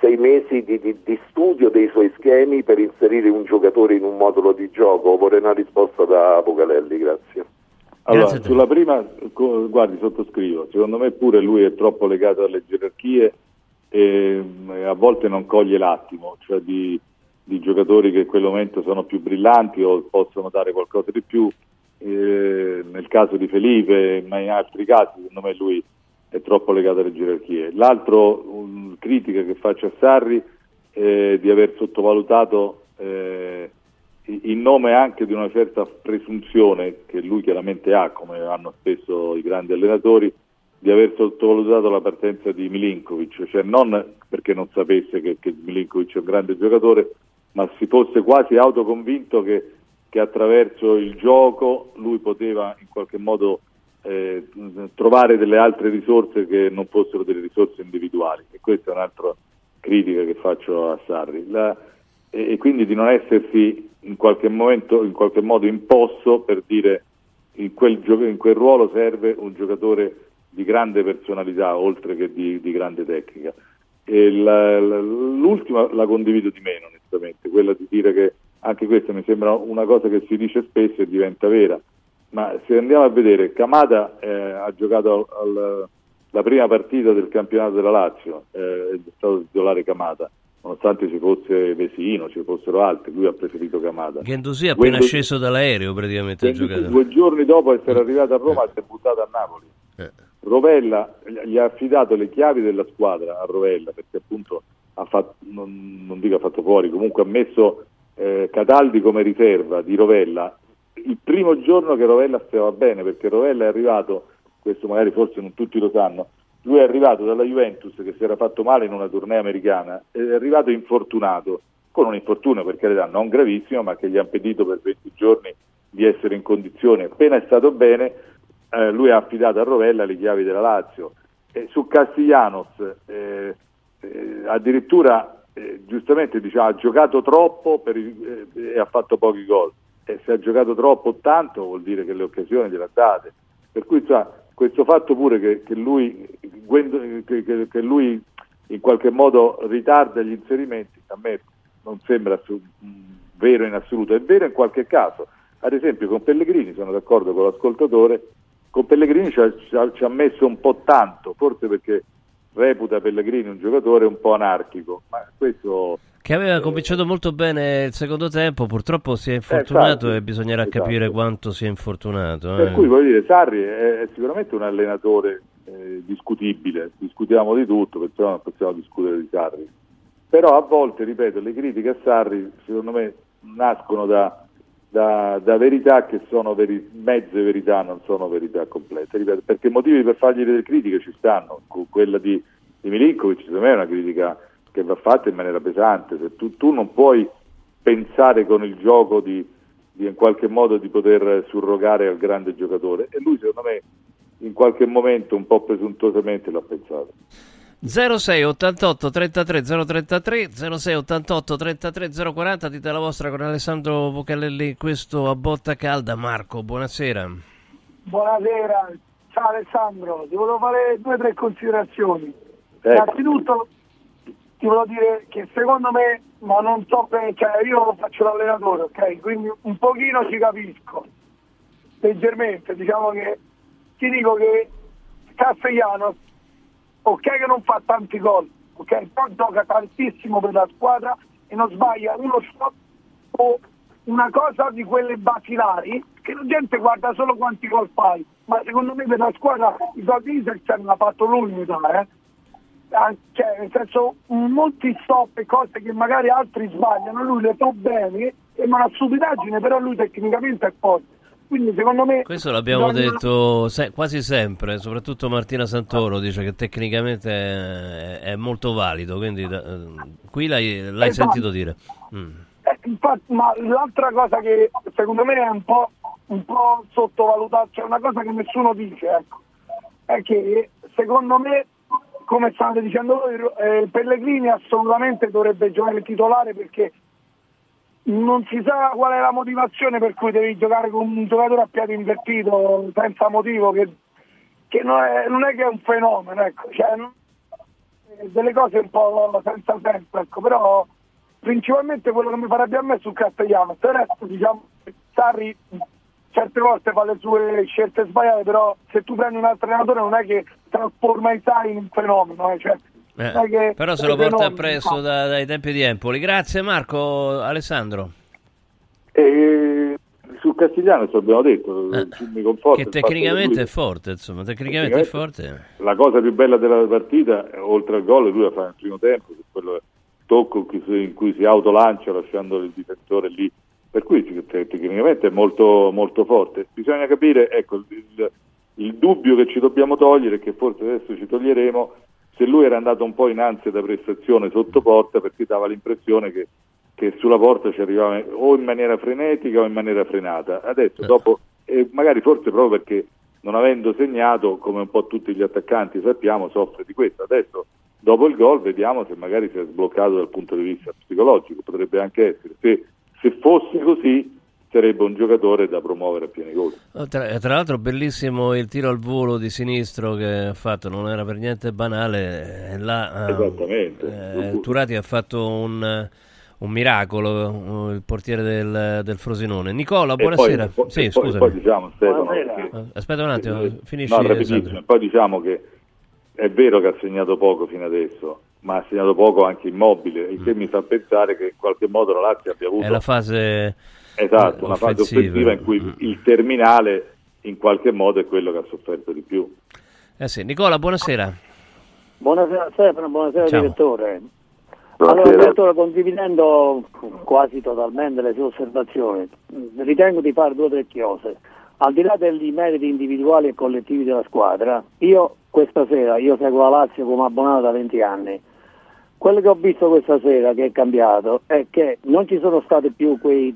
sei mesi di, di, di, studio dei suoi schemi per inserire un giocatore in un modulo di gioco? Vorrei una risposta da Apocalelli, grazie. Allora, grazie sulla prima, guardi, sottoscrivo, secondo me pure lui è troppo legato alle gerarchie e a volte non coglie l'attimo, cioè di, di giocatori che in quel momento sono più brillanti o possono dare qualcosa di più eh, nel caso di Felipe, ma in altri casi secondo me lui è troppo legato alle gerarchie. L'altro um, critica che faccio a Sarri è di aver sottovalutato eh, in nome anche di una certa presunzione che lui chiaramente ha, come hanno spesso i grandi allenatori, di aver sottovalutato la partenza di Milinkovic, cioè non perché non sapesse che, che Milinkovic è un grande giocatore, ma si fosse quasi autoconvinto che, che attraverso il gioco lui poteva in qualche modo eh, trovare delle altre risorse che non fossero delle risorse individuali. E questa è un'altra critica che faccio a Sarri. La, e, e, quindi di non essersi in qualche, momento, in qualche modo imposto per dire in quel, in quel ruolo serve un giocatore di grande personalità oltre che di, di grande tecnica. La, la, l'ultima la condivido di meno onestamente, quella di dire che anche questa mi sembra una cosa che si dice spesso e diventa vera, ma se andiamo a vedere, Kamada eh, ha giocato al, al, la prima partita del campionato della Lazio, eh, è stato titolare Kamada, nonostante ci fosse Vesino, ci fossero altri, lui ha preferito Kamada. Gendusi è appena Guendo, sceso dall'aereo praticamente. Due giorni dopo essere arrivato a Roma ha debuttato a Napoli. Eh. Rovella gli ha affidato le chiavi della squadra a Rovella perché appunto ha fatto, non, non dico ha fatto fuori, comunque ha messo eh, Cataldi come riserva di Rovella il primo giorno che Rovella stava bene perché Rovella è arrivato, questo magari forse non tutti lo sanno, lui è arrivato dalla Juventus che si era fatto male in una tournée americana, è arrivato infortunato, con un infortunio per carità non gravissimo ma che gli ha impedito per 20 giorni di essere in condizione, appena è stato bene eh, lui ha affidato a Rovella le chiavi della Lazio. E su Castiglianos eh, eh, addirittura eh, giustamente diciamo, ha giocato troppo il, eh, e ha fatto pochi gol. E se ha giocato troppo o tanto vuol dire che le occasioni gliele date. Per cui cioè, questo fatto pure che, che, lui, che, che, lui, in qualche modo ritarda gli inserimenti, a me non sembra vero in assoluto, è vero in qualche caso. Ad esempio con Pellegrini sono d'accordo con l'ascoltatore, con Pellegrini ci ha, ci ha, messo un po' tanto, forse perché reputa Pellegrini un giocatore un po' anarchico, ma questo... Che aveva cominciato molto bene il secondo tempo, purtroppo si è infortunato eh, e bisognerà esatto. capire quanto si è infortunato. Eh. Per cui voglio dire, Sarri è, è sicuramente un allenatore eh, discutibile, discutiamo di tutto, perciò non possiamo discutere di Sarri. Però a volte, ripeto, le critiche a Sarri secondo me nascono da, da, da, verità che sono veri, mezze verità, non sono verità complete, ripeto, perché motivi per fargli delle critiche ci stanno, quella di, di Milinkovic secondo me è una critica che va fatta in maniera pesante, se tu, tu non puoi pensare con il gioco di, di, in qualche modo di poter surrogare al grande giocatore. E lui secondo me in qualche momento un po' presuntuosamente l'ha pensato. 06 88 33 033 06 88 33 040 dite la vostra con Alessandro Vocalelli questo a botta calda. Marco buonasera. Buonasera. Ciao Alessandro. Ti volevo fare due o tre considerazioni. Ecco. innanzitutto ti volevo dire che secondo me ma non so bene cioè io faccio l'allenatore ok quindi un pochino ci capisco leggermente diciamo che ti dico che Castellano ok che non fa tanti gol, ok, però gioca tantissimo per la squadra e non sbaglia uno shot o una cosa di quelle basilari che la gente guarda solo quanti gol fai, ma secondo me per la squadra i gol di Isaacsen l'ha fatto lui, mi sa, eh? Cioè, nel senso, molti stop e cose che magari altri sbagliano, lui le fa bene non ha stupidaggine, però lui tecnicamente è forte. Quindi secondo me... Questo l'abbiamo bisogna... detto se, quasi sempre, soprattutto Martina Santoro dice che tecnicamente è, è molto valido, quindi da, qui l'hai, l'hai esatto. sentito dire. Mm. Eh, infatti, ma l'altra cosa che secondo me è un po', un po' sottovalutata, cioè una cosa che nessuno dice, ecco, è che secondo me, come state dicendo voi, eh, Pellegrini assolutamente dovrebbe giocare titolare perché non si sa qual è la motivazione per cui devi giocare con un giocatore a piede invertito senza motivo che, che non, è, non, è, che è un fenomeno ecco. cioè, non, delle cose un po' senza senso ecco. però principalmente quello che mi farebbe a me sul Castellano il resto diciamo Sarri certe volte fa le sue scelte sbagliate però se tu prendi un altro allenatore non è che trasforma i in un fenomeno eh. cioè, eh, però se lo porta appresso da, dai tempi di Empoli. Grazie Marco, Alessandro. E su Castigliano, lo abbiamo detto, eh. Che tecnicamente è forte, insomma, tecnicamente, tecnicamente, è forte. La cosa più bella della partita, oltre al gol, lui la fa nel primo tempo, quello tocco in cui si autolancia lasciando il difensore lì, per cui tecnicamente è molto, molto forte. Bisogna capire, ecco, il, il dubbio che ci dobbiamo togliere, che forse adesso ci toglieremo, se lui era andato un po' in ansia da prestazione sotto porta perché dava l'impressione che, che sulla porta ci arrivava o in maniera frenetica o in maniera frenata. Adesso eh. dopo, e magari forse proprio perché non avendo segnato, come un po' tutti gli attaccanti sappiamo, soffre di questo. Adesso dopo il gol vediamo se magari si è sbloccato dal punto di vista psicologico, potrebbe anche essere. Se, se fosse così sarebbe un giocatore da promuovere a pieni gol. Oh, tra, tra, l'altro bellissimo il tiro al volo di sinistro che ha fatto, non era per niente banale. Là, Esattamente. Eh, Turati ha fatto un, un miracolo, il portiere del, del, Frosinone. Nicola, buonasera. Poi, sì, poi, poi, diciamo, Stefano, che, Aspetta un attimo, eh, finisci. No, poi diciamo che è vero che ha segnato poco fino adesso, ma ha segnato poco anche immobile, il che mm. mi fa pensare che in qualche modo la Lazio abbia avuto... È la fase Esatto, una fase offensiva in cui il terminale in qualche modo è quello che ha sofferto di più. Eh sì. Nicola, buonasera. Buonasera Stefano, buonasera Ciao. direttore. Allora, direttore, condividendo quasi totalmente le sue osservazioni, ritengo di fare due o tre chiose. Al di là dei meriti individuali e collettivi della squadra, io questa sera, io seguo la Lazio come abbonato da 20 anni, quello che ho visto questa sera che è cambiato è che non ci sono stati più quei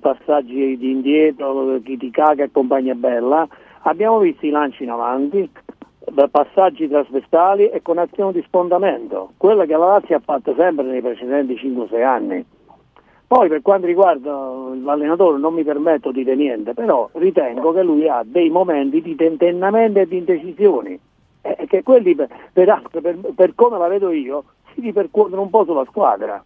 passaggi di indietro, chi ti caga e compagnia bella, abbiamo visto i lanci in avanti, passaggi trasversali e con azioni di sfondamento, quello che la Lazio ha fatto sempre nei precedenti 5-6 anni. Poi per quanto riguarda l'allenatore non mi permetto di dire niente, però ritengo che lui ha dei momenti di tentennamento e di indecisioni, e che quelli peraltro per, per come la vedo io si ripercuotono un po' sulla squadra.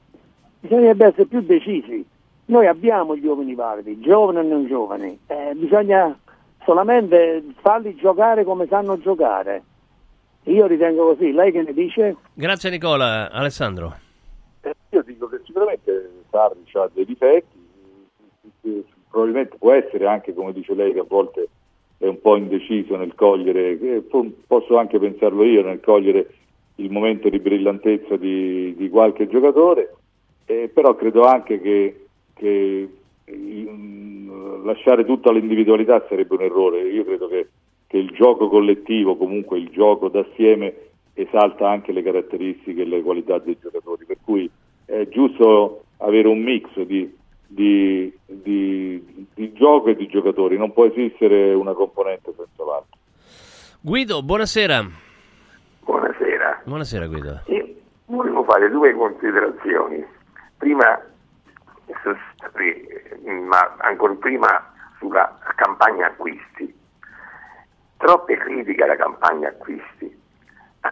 Bisognerebbe essere più decisi. Noi abbiamo gli uomini validi, giovani e non giovani, eh, bisogna solamente farli giocare come sanno giocare. Io ritengo così, lei che ne dice? Grazie Nicola, Alessandro. Eh, io dico che sicuramente Sarri ha dei difetti, probabilmente può essere anche come dice lei che a volte è un po' indeciso nel cogliere, posso anche pensarlo io, nel cogliere il momento di brillantezza di, di qualche giocatore, eh, però credo anche che, che mh, lasciare tutto all'individualità sarebbe un errore. Io credo che, che, il gioco collettivo, comunque il gioco d'assieme, esalta anche le caratteristiche e le qualità dei giocatori, per cui è giusto avere un mix di, di, di, di gioco e di giocatori, non può esistere una componente senza l'altra. Guido, buonasera. Buonasera. Buonasera Guido. Io volevo fare due considerazioni. Prima, ma ancora prima sulla campagna acquisti. Troppe critiche alla campagna acquisti.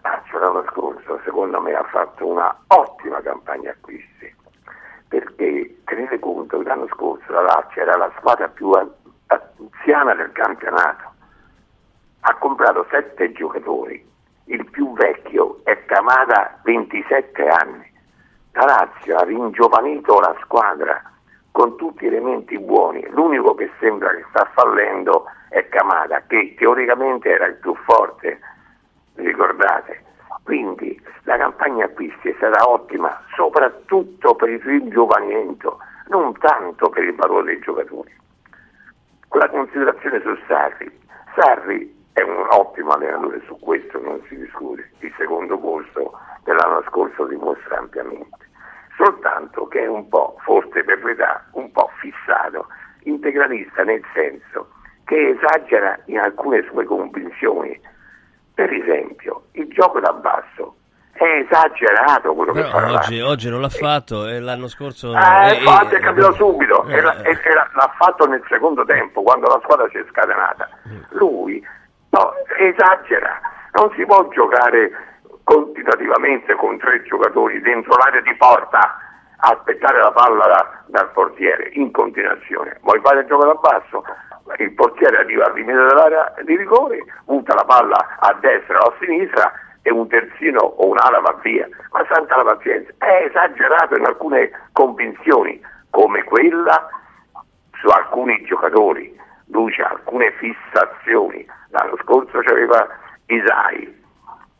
Lazio l'anno scorso secondo me ha fatto una ottima campagna acquisti perché tenete conto che l'anno scorso la Lazio era la squadra più anziana del campionato ha comprato sette giocatori il più vecchio è Camada 27 anni. La Lazio ha ringiovanito la squadra con tutti gli elementi buoni. L'unico che sembra che sta fallendo è Camada, che teoricamente era il più forte, ricordate. Quindi la campagna acquisti è stata ottima, soprattutto per il ringiovanimento, non tanto per il valore dei giocatori. Con la considerazione su Sarri, Sarri è un ottimo allenatore, su questo non si discute, il secondo posto dell'anno scorso dimostra ampiamente, soltanto che è un po', forse per l'età, un po' fissato, integralista nel senso che esagera in alcune sue convinzioni. Per esempio, il gioco da basso è esagerato quello Però che fa oggi, oggi, non l'ha fatto e l'anno scorso eh, eh, infatti è capito subito eh, era, eh. era, l'ha fatto nel secondo tempo quando la squadra si è scatenata mm. lui No, esagera, non si può giocare continuativamente con tre giocatori dentro l'area di porta aspettare la palla da, dal portiere in continuazione. Vuoi fare il gioco da basso? Il portiere arriva al limite dell'area di rigore, butta la palla a destra o a sinistra e un terzino o un'ala va via. Ma santa la pazienza, è esagerato in alcune convinzioni come quella su alcuni giocatori, ha alcune fissazioni, l'anno scorso c'aveva Isai,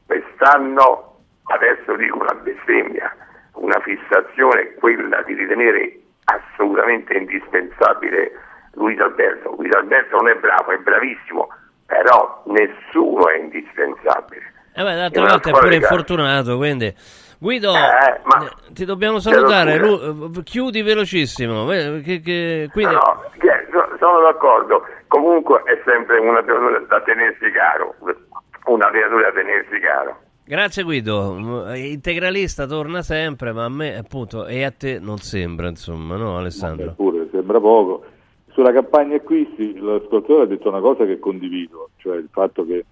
quest'anno, adesso dico una bestemmia, una fissazione è quella di ritenere assolutamente indispensabile Luis Alberto. Luis Alberto non è bravo, è bravissimo, però nessuno è indispensabile. Eh beh, d'altra parte è pure infortunato, quindi... Guido, eh, eh ti dobbiamo salutare, Lu, chiudi velocissimo. Che, che, quindi... no, no, sono d'accordo, comunque è sempre una creatura da tenersi caro, una creatura da tenersi caro. Grazie Guido, integralista torna sempre, ma a me appunto e a te non sembra, insomma, no Alessandro? Pure, sembra poco. Sulla campagna acquisti l'ascoltatore ha detto una cosa che condivido, cioè il fatto che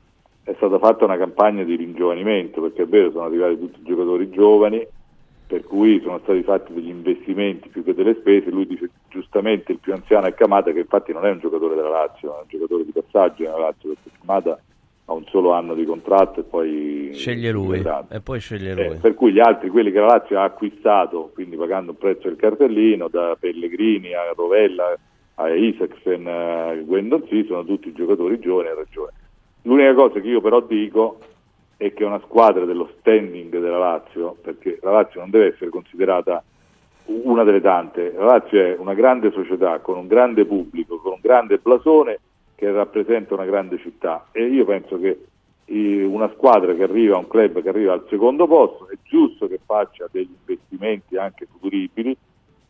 è stata fatta una campagna di ringiovanimento, perché è vero, sono arrivati tutti i giocatori giovani, per cui sono stati fatti degli investimenti più che delle spese, lui dice giustamente il più anziano è Camata, che infatti non è un giocatore della Lazio, è un giocatore di passaggio nella Lazio, perché Camata ha un solo anno di contratto e poi sceglie lui, e poi sceglie eh, lui. per cui gli altri, quelli che la Lazio ha acquistato, quindi pagando un prezzo del cartellino, da Pellegrini a Rovella a Isaacsen, a Guendonzi, sono tutti giocatori giovani a ragione. L'unica cosa che io però dico è che una squadra dello standing della Lazio, perché la Lazio non deve essere considerata una delle tante, la Lazio è una grande società con un grande pubblico, con un grande blasone che rappresenta una grande città. E io penso che una squadra che arriva, un club che arriva al secondo posto, è giusto che faccia degli investimenti anche futuribili,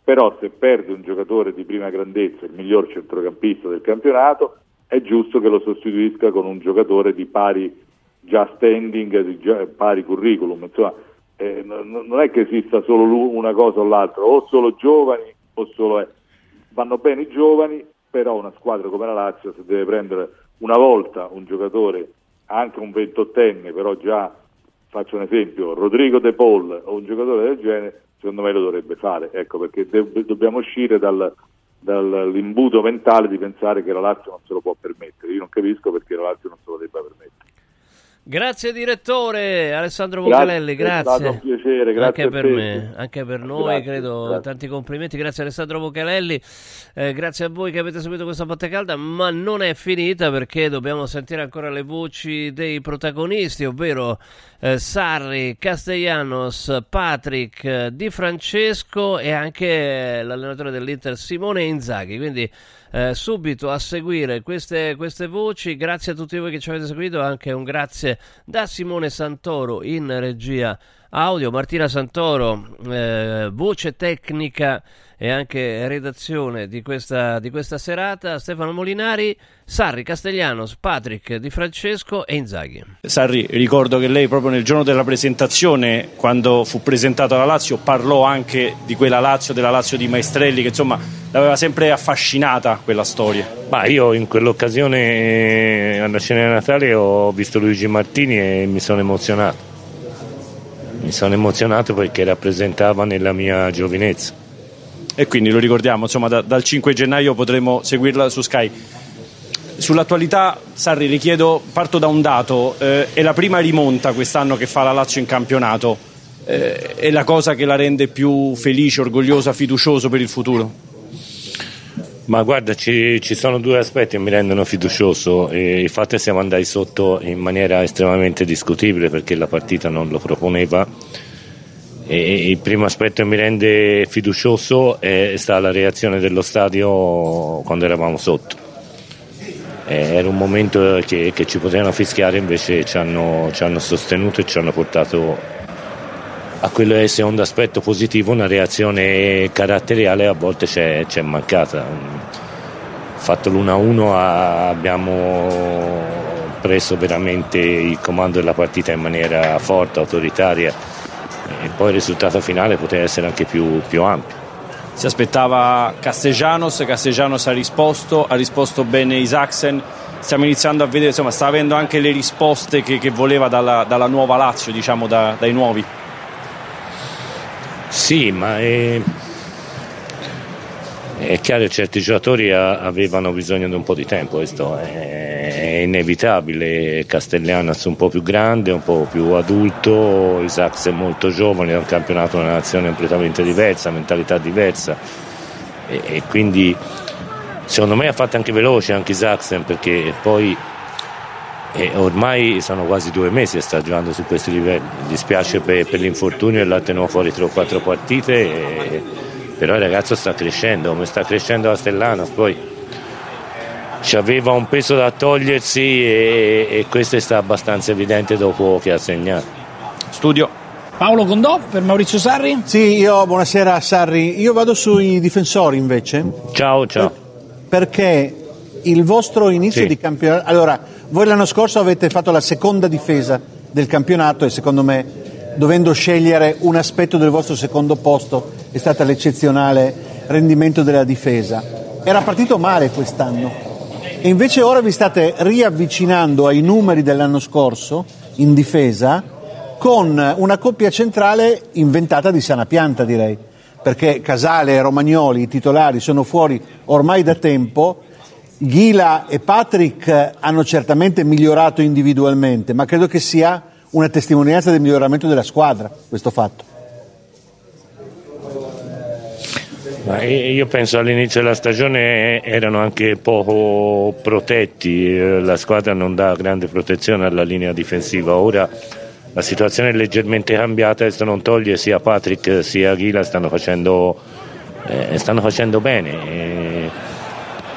però se perde un giocatore di prima grandezza, il miglior centrocampista del campionato, è giusto che lo sostituisca con un giocatore di pari già standing, di già, pari curriculum. Insomma, eh, non è che esista solo una cosa o l'altra, o solo giovani o solo... Eh. Vanno bene i giovani, però una squadra come la Lazio se deve prendere una volta un giocatore, anche un ventottenne, però già, faccio un esempio, Rodrigo De Paul o un giocatore del genere, secondo me lo dovrebbe fare, ecco perché de- dobbiamo uscire dal, dall'imbuto mentale di pensare che la Lazio non se lo può permettere. Io non capisco perché la Lazio non se lo debba permettere. Grazie direttore Alessandro Vocalelli, grazie. È stato un piacere, grazie anche per me, anche per noi, grazie, credo. Grazie. Tanti complimenti, grazie Alessandro Vocalelli, eh, grazie a voi che avete seguito questa botte calda, ma non è finita perché dobbiamo sentire ancora le voci dei protagonisti, ovvero eh, Sarri, Castellanos, Patrick, eh, Di Francesco e anche l'allenatore dell'Inter Simone Inzaghi. Quindi eh, subito a seguire queste, queste, voci. Grazie a tutti voi che ci avete seguito, anche un grazie da Simone Santoro in regia audio, Martina Santoro, eh, voce tecnica e anche redazione di questa, di questa, serata, Stefano Molinari, Sarri, Castellanos, Patrick, Di Francesco e Inzaghi. Sarri, ricordo che lei proprio nel giorno della presentazione, quando fu presentata la Lazio, parlò anche di quella Lazio, della Lazio di Maestrelli, che insomma l'aveva sempre affascinata quella storia. Ma io in quell'occasione alla cena di Natale ho visto Luigi Martini e mi sono emozionato mi sono emozionato perché rappresentava nella mia giovinezza. E quindi lo ricordiamo, insomma, da, dal 5 gennaio potremo seguirla su Sky. Sull'attualità, Sarri, richiedo, parto da un dato, eh, è la prima rimonta quest'anno che fa la Lazio in campionato, eh, è la cosa che la rende più felice, orgogliosa, fiducioso per il futuro? Ma guarda, ci, ci, sono due aspetti che mi rendono fiducioso. Il fatto che siamo andati sotto in maniera estremamente discutibile perché la partita non lo proponeva. E il primo aspetto che mi rende fiducioso è stata la reazione dello stadio quando eravamo sotto. Era un momento che, che ci potevano fischiare, invece ci hanno, ci hanno sostenuto e ci hanno portato a quello è il secondo aspetto positivo, una reazione caratteriale a volte c'è, c'è mancata. Fatto l'1-1 abbiamo preso veramente il comando della partita in maniera forte, autoritaria e poi il risultato finale poteva essere anche più, più ampio. Si aspettava Castellanos, Castellanos ha risposto, ha risposto bene Isaacsen, stiamo iniziando a vedere, insomma sta avendo anche le risposte che, che voleva dalla, dalla, nuova Lazio, diciamo da, dai nuovi. Sì, ma è, è chiaro che certi giocatori avevano bisogno di un po' di tempo, questo è, inevitabile. Castellanos un po' più grande, un po' più adulto, Isaacs è molto giovane, è un campionato, una nazione completamente diversa, mentalità diversa e, e quindi secondo me ha fatto anche veloce anche Saxen perché poi eh, ormai sono quasi due mesi che sta giocando su questi livelli. Mi dispiace per, per l'infortunio e l'ha tenuto fuori 3 o 4 partite, e, però il ragazzo sta crescendo, come sta crescendo a Stellano. Poi aveva un peso da togliersi e, e questo è stato abbastanza evidente dopo che ha segnato. Studio. Paolo Condò per Maurizio Sarri? Sì, io buonasera Sarri. Io vado sui difensori invece. Ciao, ciao. Perché il vostro inizio Sì. di campionato. Allora, voi l'anno scorso avete fatto la seconda difesa del campionato e secondo me, dovendo scegliere un aspetto del vostro secondo posto, è stato l'eccezionale rendimento della difesa. Era partito male quest'anno e invece ora vi state riavvicinando ai numeri dell'anno scorso in difesa con una coppia centrale inventata di sana pianta, direi. Perché Casale e Romagnoli, i titolari, sono fuori ormai da tempo. Ghila e Patrick hanno certamente migliorato individualmente, ma credo che sia una testimonianza del miglioramento della squadra questo fatto. Ma io penso all'inizio della stagione erano anche poco protetti, eh, la squadra non dà grande protezione alla linea difensiva, ora la situazione è leggermente cambiata e questo non toglie sia Patrick sia Ghila stanno facendo, eh, stanno facendo bene. Eh,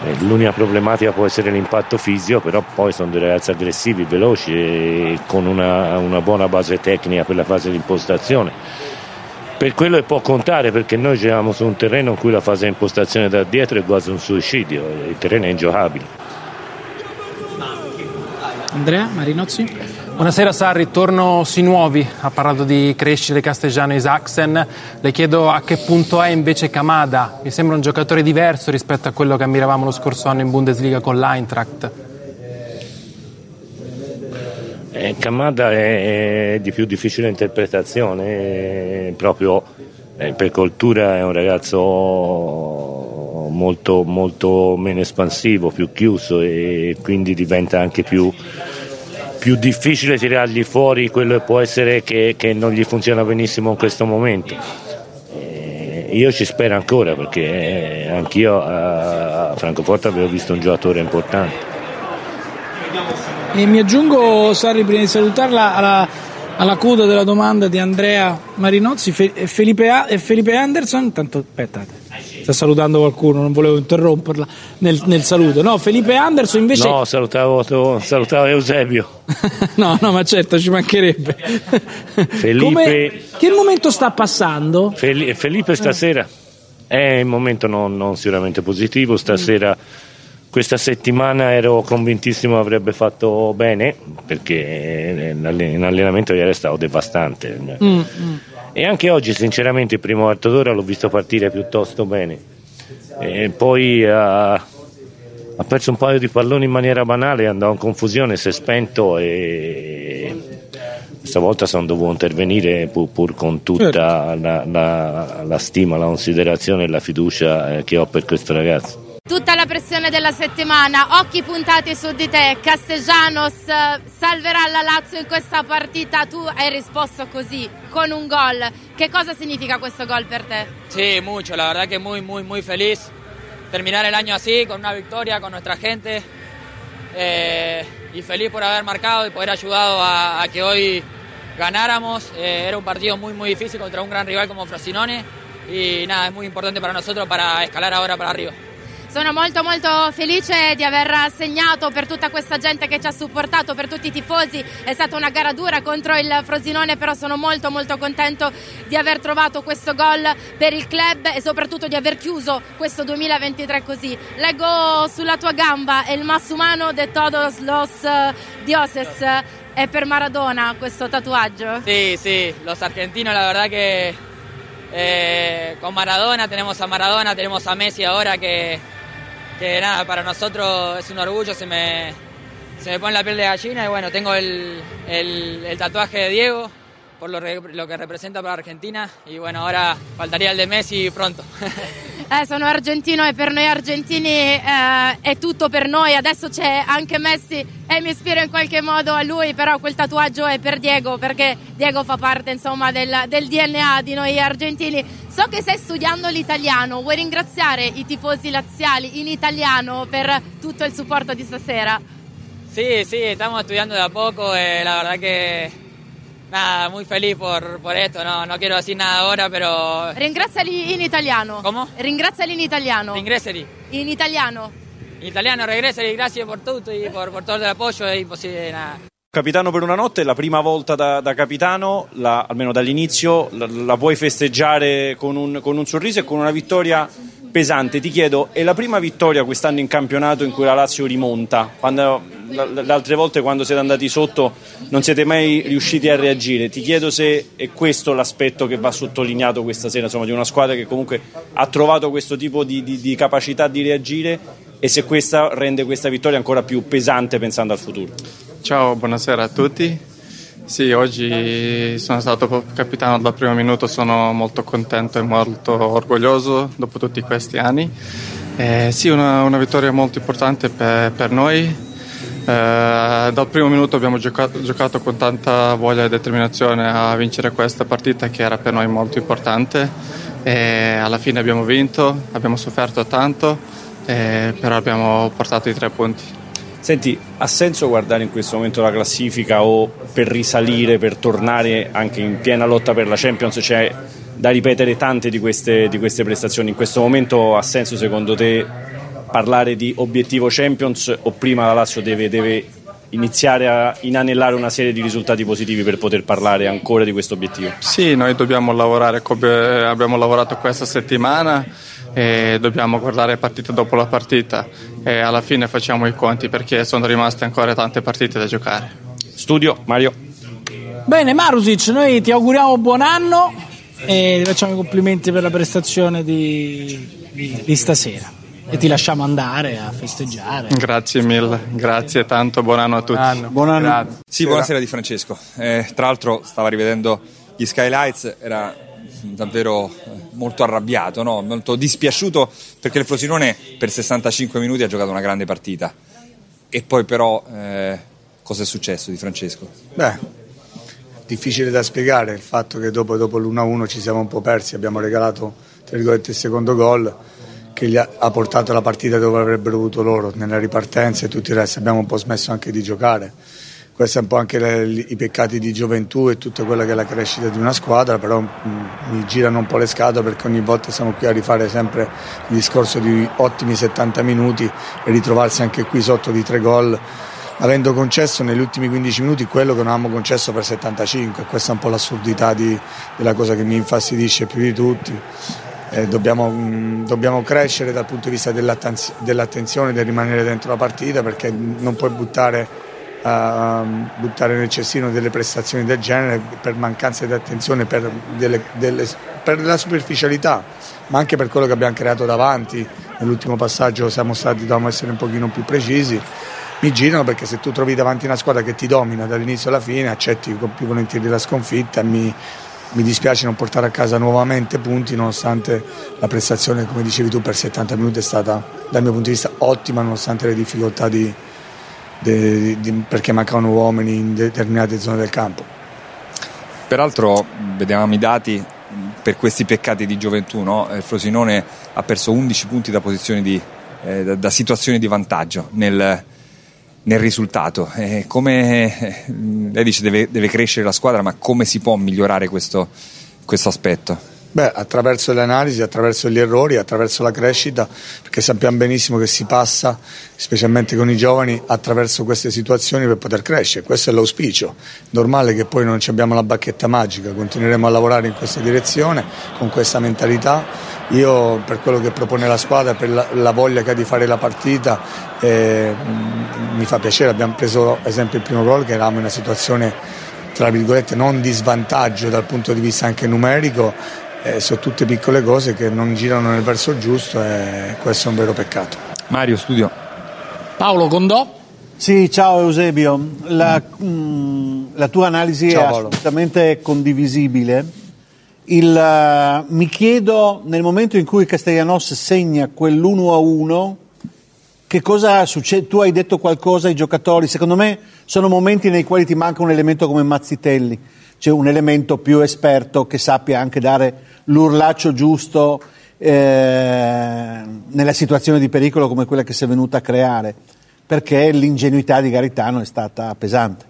eh, L'unica problematica può essere l'impatto fisico, però poi sono dei ragazzi aggressivi, veloci e con una, una buona base tecnica per la fase di impostazione. Per quello che può contare perché noi giochiamo su un terreno in cui la fase di impostazione da dietro è quasi un suicidio, il terreno è ingiocabile. Andrea Marinozzi? Buonasera Sarri, torno sui nuovi, ha parlato di crescere Castellano e Saxen, le chiedo a che punto è invece Kamada, mi sembra un giocatore diverso rispetto a quello che ammiravamo lo scorso anno in Bundesliga con l'Eintracht. Eh, Kamada è, di più difficile interpretazione, proprio eh, per cultura è un ragazzo molto, molto meno espansivo, più chiuso e quindi diventa anche più, più difficile tirargli fuori quello che può essere che, che non gli funziona benissimo in questo momento. Eh, io ci spero ancora perché eh, anch'io a Francoforte avevo visto un giocatore importante. E mi aggiungo, Sarri, prima di salutarla, alla, alla coda della domanda di Andrea Marinozzi Fe- e Felipe, A- e Felipe Anderson. Tanto aspettate, sta salutando qualcuno, non volevo interromperla nel, nel saluto. No, Felipe Anderson invece. No, salutavo, salutavo Eusebio. no, no, ma certo, ci mancherebbe. Felipe, Come- che momento sta passando? Fel- Felipe stasera è un momento non, non sicuramente positivo, stasera questa settimana ero convintissimo avrebbe fatto bene perché in alle- in allenamento ieri è stato devastante. Mm, mm. e anche oggi sinceramente il primo quarto d'ora l'ho visto partire piuttosto bene. E poi ha, ha perso un paio di palloni in maniera banale andò in confusione, si è spento e stavolta sono dovuto intervenire pur, pur con tutta la, la- la stima, la considerazione e la fiducia eh, che ho per questo ragazzo Tutta la pressione della settimana, occhi puntati su di te. Castellanos eh, salverà la Lazio in questa partita. Tu hai risposto così, con un gol. Che cosa significa questo gol per te? Sí, mucho, la verdad que muy, muy, muy feliz. Terminar el año así, con una victoria, con nuestra gente. Eh, y feliz por haber marcado y poder a, a que hoy ganáramos. Eh, era un partido muy, muy difícil contra un gran rival como Frosinone. Y nada, es muy importante para nosotros para escalar ahora para arriba. Sono molto molto felice di aver segnato per tutta questa gente che ci ha supportato, per tutti i tifosi. È stata una gara dura contro il Frosinone, però sono molto molto contento di aver trovato questo gol per il club e soprattutto di aver chiuso questo 2023 così. Leggo sulla tua gamba el más humano de todos los dioses. È per Maradona questo tatuaggio? Sí, sí, los argentinos la verdad que eh, con Maradona, tenemos a Maradona, tenemos a Messi ahora que, que nada, para nosotros es un orgullo, se me, se me pone la piel de gallina y bueno, tengo el, el- el tatuaje de Diego por lo, lo que representa para Argentina y bueno, ahora faltaría el de Messi pronto. eh, sono argentino e per noi argentini eh, è tutto per noi. Adesso c'è anche Messi e mi ispiro in qualche modo a lui, però quel tatuaggio è per Diego perché Diego fa parte insomma del, del DNA di noi argentini. So che stai studiando l'italiano, vuoi ringraziare i tifosi laziali in italiano per tutto il supporto di stasera? Sì, sì, stiamo studiando da poco e la verdad que Nada, muy feliz por, por esto, no, no quiero decir nada ahora, pero... Ringraziali in italiano. ¿Cómo? Ringraziali in italiano. Ringraziali. In italiano. In italiano, regressali, grazie per tutto e per, per tutto l'appoggio, è impossibile nada. Capitano per una notte, la prima volta da, da capitano, la, almeno dall'inizio, la, la puoi festeggiare con un, con un sorriso e con una vittoria pesante. Ti chiedo, è la prima vittoria quest'anno in campionato in cui la Lazio rimonta? Quando, le altre volte quando siete andati sotto non siete mai riusciti a reagire. Ti chiedo se è questo l'aspetto che va sottolineato questa sera, insomma, di una squadra che comunque ha trovato questo tipo di, di, di capacità di reagire e se questa rende questa vittoria ancora più pesante pensando al futuro. Ciao, buonasera a tutti. Sì, oggi sono stato capitano dal primo minuto, sono molto contento e molto orgoglioso dopo tutti questi anni. Eh, sì, una, una, vittoria molto importante per, per noi. Eh, dal primo minuto abbiamo giocato, giocato, con tanta voglia e determinazione a vincere questa partita che era per noi molto importante. E alla fine abbiamo vinto, abbiamo sofferto tanto, eh, però abbiamo portato i tre punti. Senti, ha senso guardare in questo momento la classifica o per risalire, per tornare anche in piena lotta per la Champions? C'è da ripetere tante di queste, di queste prestazioni. In questo momento ha senso secondo te parlare di obiettivo Champions o prima la Lazio deve, deve iniziare a inanellare una serie di risultati positivi per poter parlare ancora di questo obiettivo? Sì, noi dobbiamo lavorare come abbiamo lavorato questa settimana e dobbiamo guardare partita dopo la partita e alla fine facciamo i conti perché sono rimaste ancora tante partite da giocare. Studio, Mario. Bene, Marusic, noi ti auguriamo buon anno e ti facciamo i complimenti per la prestazione di, di, di stasera e ti lasciamo andare a festeggiare. Grazie mille, grazie tanto, buon anno a tutti. Buon anno. Buon anno. Sì, buonasera di Francesco. Eh, tra l'altro stava rivedendo gli skylights, era davvero eh, molto arrabbiato, no? molto dispiaciuto perché il Frosinone per 65 minuti ha giocato una grande partita. E poi però eh, cosa è successo di Francesco? Beh, difficile da spiegare il fatto che dopo, dopo l'1-1 ci siamo un po' persi, abbiamo regalato il secondo gol che ha portato la partita dove avrebbero avuto loro, nella ripartenza e tutto il resto, abbiamo un po' smesso anche di giocare questi sono un po' anche le, i peccati di gioventù e tutta quella che è la crescita di una squadra, però mm, mi girano un po' le scatole perché ogni volta siamo qui a rifare sempre il discorso di ottimi 70 minuti e ritrovarsi anche qui sotto di tre gol. Avendo concesso negli ultimi 15 minuti quello che non avevamo concesso per 75 questa è un po' l'assurdità di, della cosa che mi infastidisce più di tutti. Eh, dobbiamo, mh, mm, dobbiamo, crescere dal punto di vista dell'attenzione del rimanere dentro la partita perché non puoi buttare a buttare nel cestino delle prestazioni del genere per mancanza di attenzione, per, delle, delle, per, la superficialità, ma anche per quello che abbiamo creato davanti. Nell'ultimo passaggio siamo stati, dovevamo essere un pochino più precisi. Mi girano perché se tu trovi davanti una squadra che ti domina dall'inizio alla fine, accetti più volentieri la sconfitta. Mi, mi dispiace non portare a casa nuovamente punti nonostante la prestazione, come dicevi tu, per 70 minuti è stata dal mio punto di vista ottima nonostante le difficoltà di, de, de, perché mancavano uomini in determinate zone del campo. Peraltro vedevamo i dati per questi peccati di gioventù, no? il Frosinone ha perso 11 punti da, di, eh, da, da situazioni di vantaggio nel, nel risultato. Eh, come, eh, lei dice deve, deve, crescere la squadra, ma come si può migliorare questo, questo aspetto? Beh, attraverso le analisi, attraverso gli errori, attraverso la crescita, perché sappiamo benissimo che si passa, specialmente con i giovani, attraverso queste situazioni per poter crescere. Questo è l'auspicio. Normale che poi non abbiamo la bacchetta magica, continueremo a lavorare in questa direzione, con questa mentalità. Io per quello che propone la squadra, per la, la voglia che ha di fare la partita, eh, mi fa piacere. Abbiamo preso ad esempio il primo gol che eravamo in una situazione tra virgolette non di svantaggio dal punto di vista anche numerico eh, sono tutte piccole cose che non girano nel verso giusto e questo è un vero peccato. Mario, studio. Paolo Condò. Sì, ciao Eusebio, la, mh, mm, la tua analisi ciao, è Paolo. assolutamente condivisibile Il, uh, mi chiedo nel momento in cui Castellanos segna quell'1 a 1 che cosa succede? Tu hai detto qualcosa ai giocatori, secondo me sono momenti nei quali ti manca un elemento come Mazzitelli, cioè un elemento più esperto che sappia anche dare l'urlaccio giusto eh, nella situazione di pericolo come quella che si è venuta a creare, perché l'ingenuità di Garitano è stata pesante.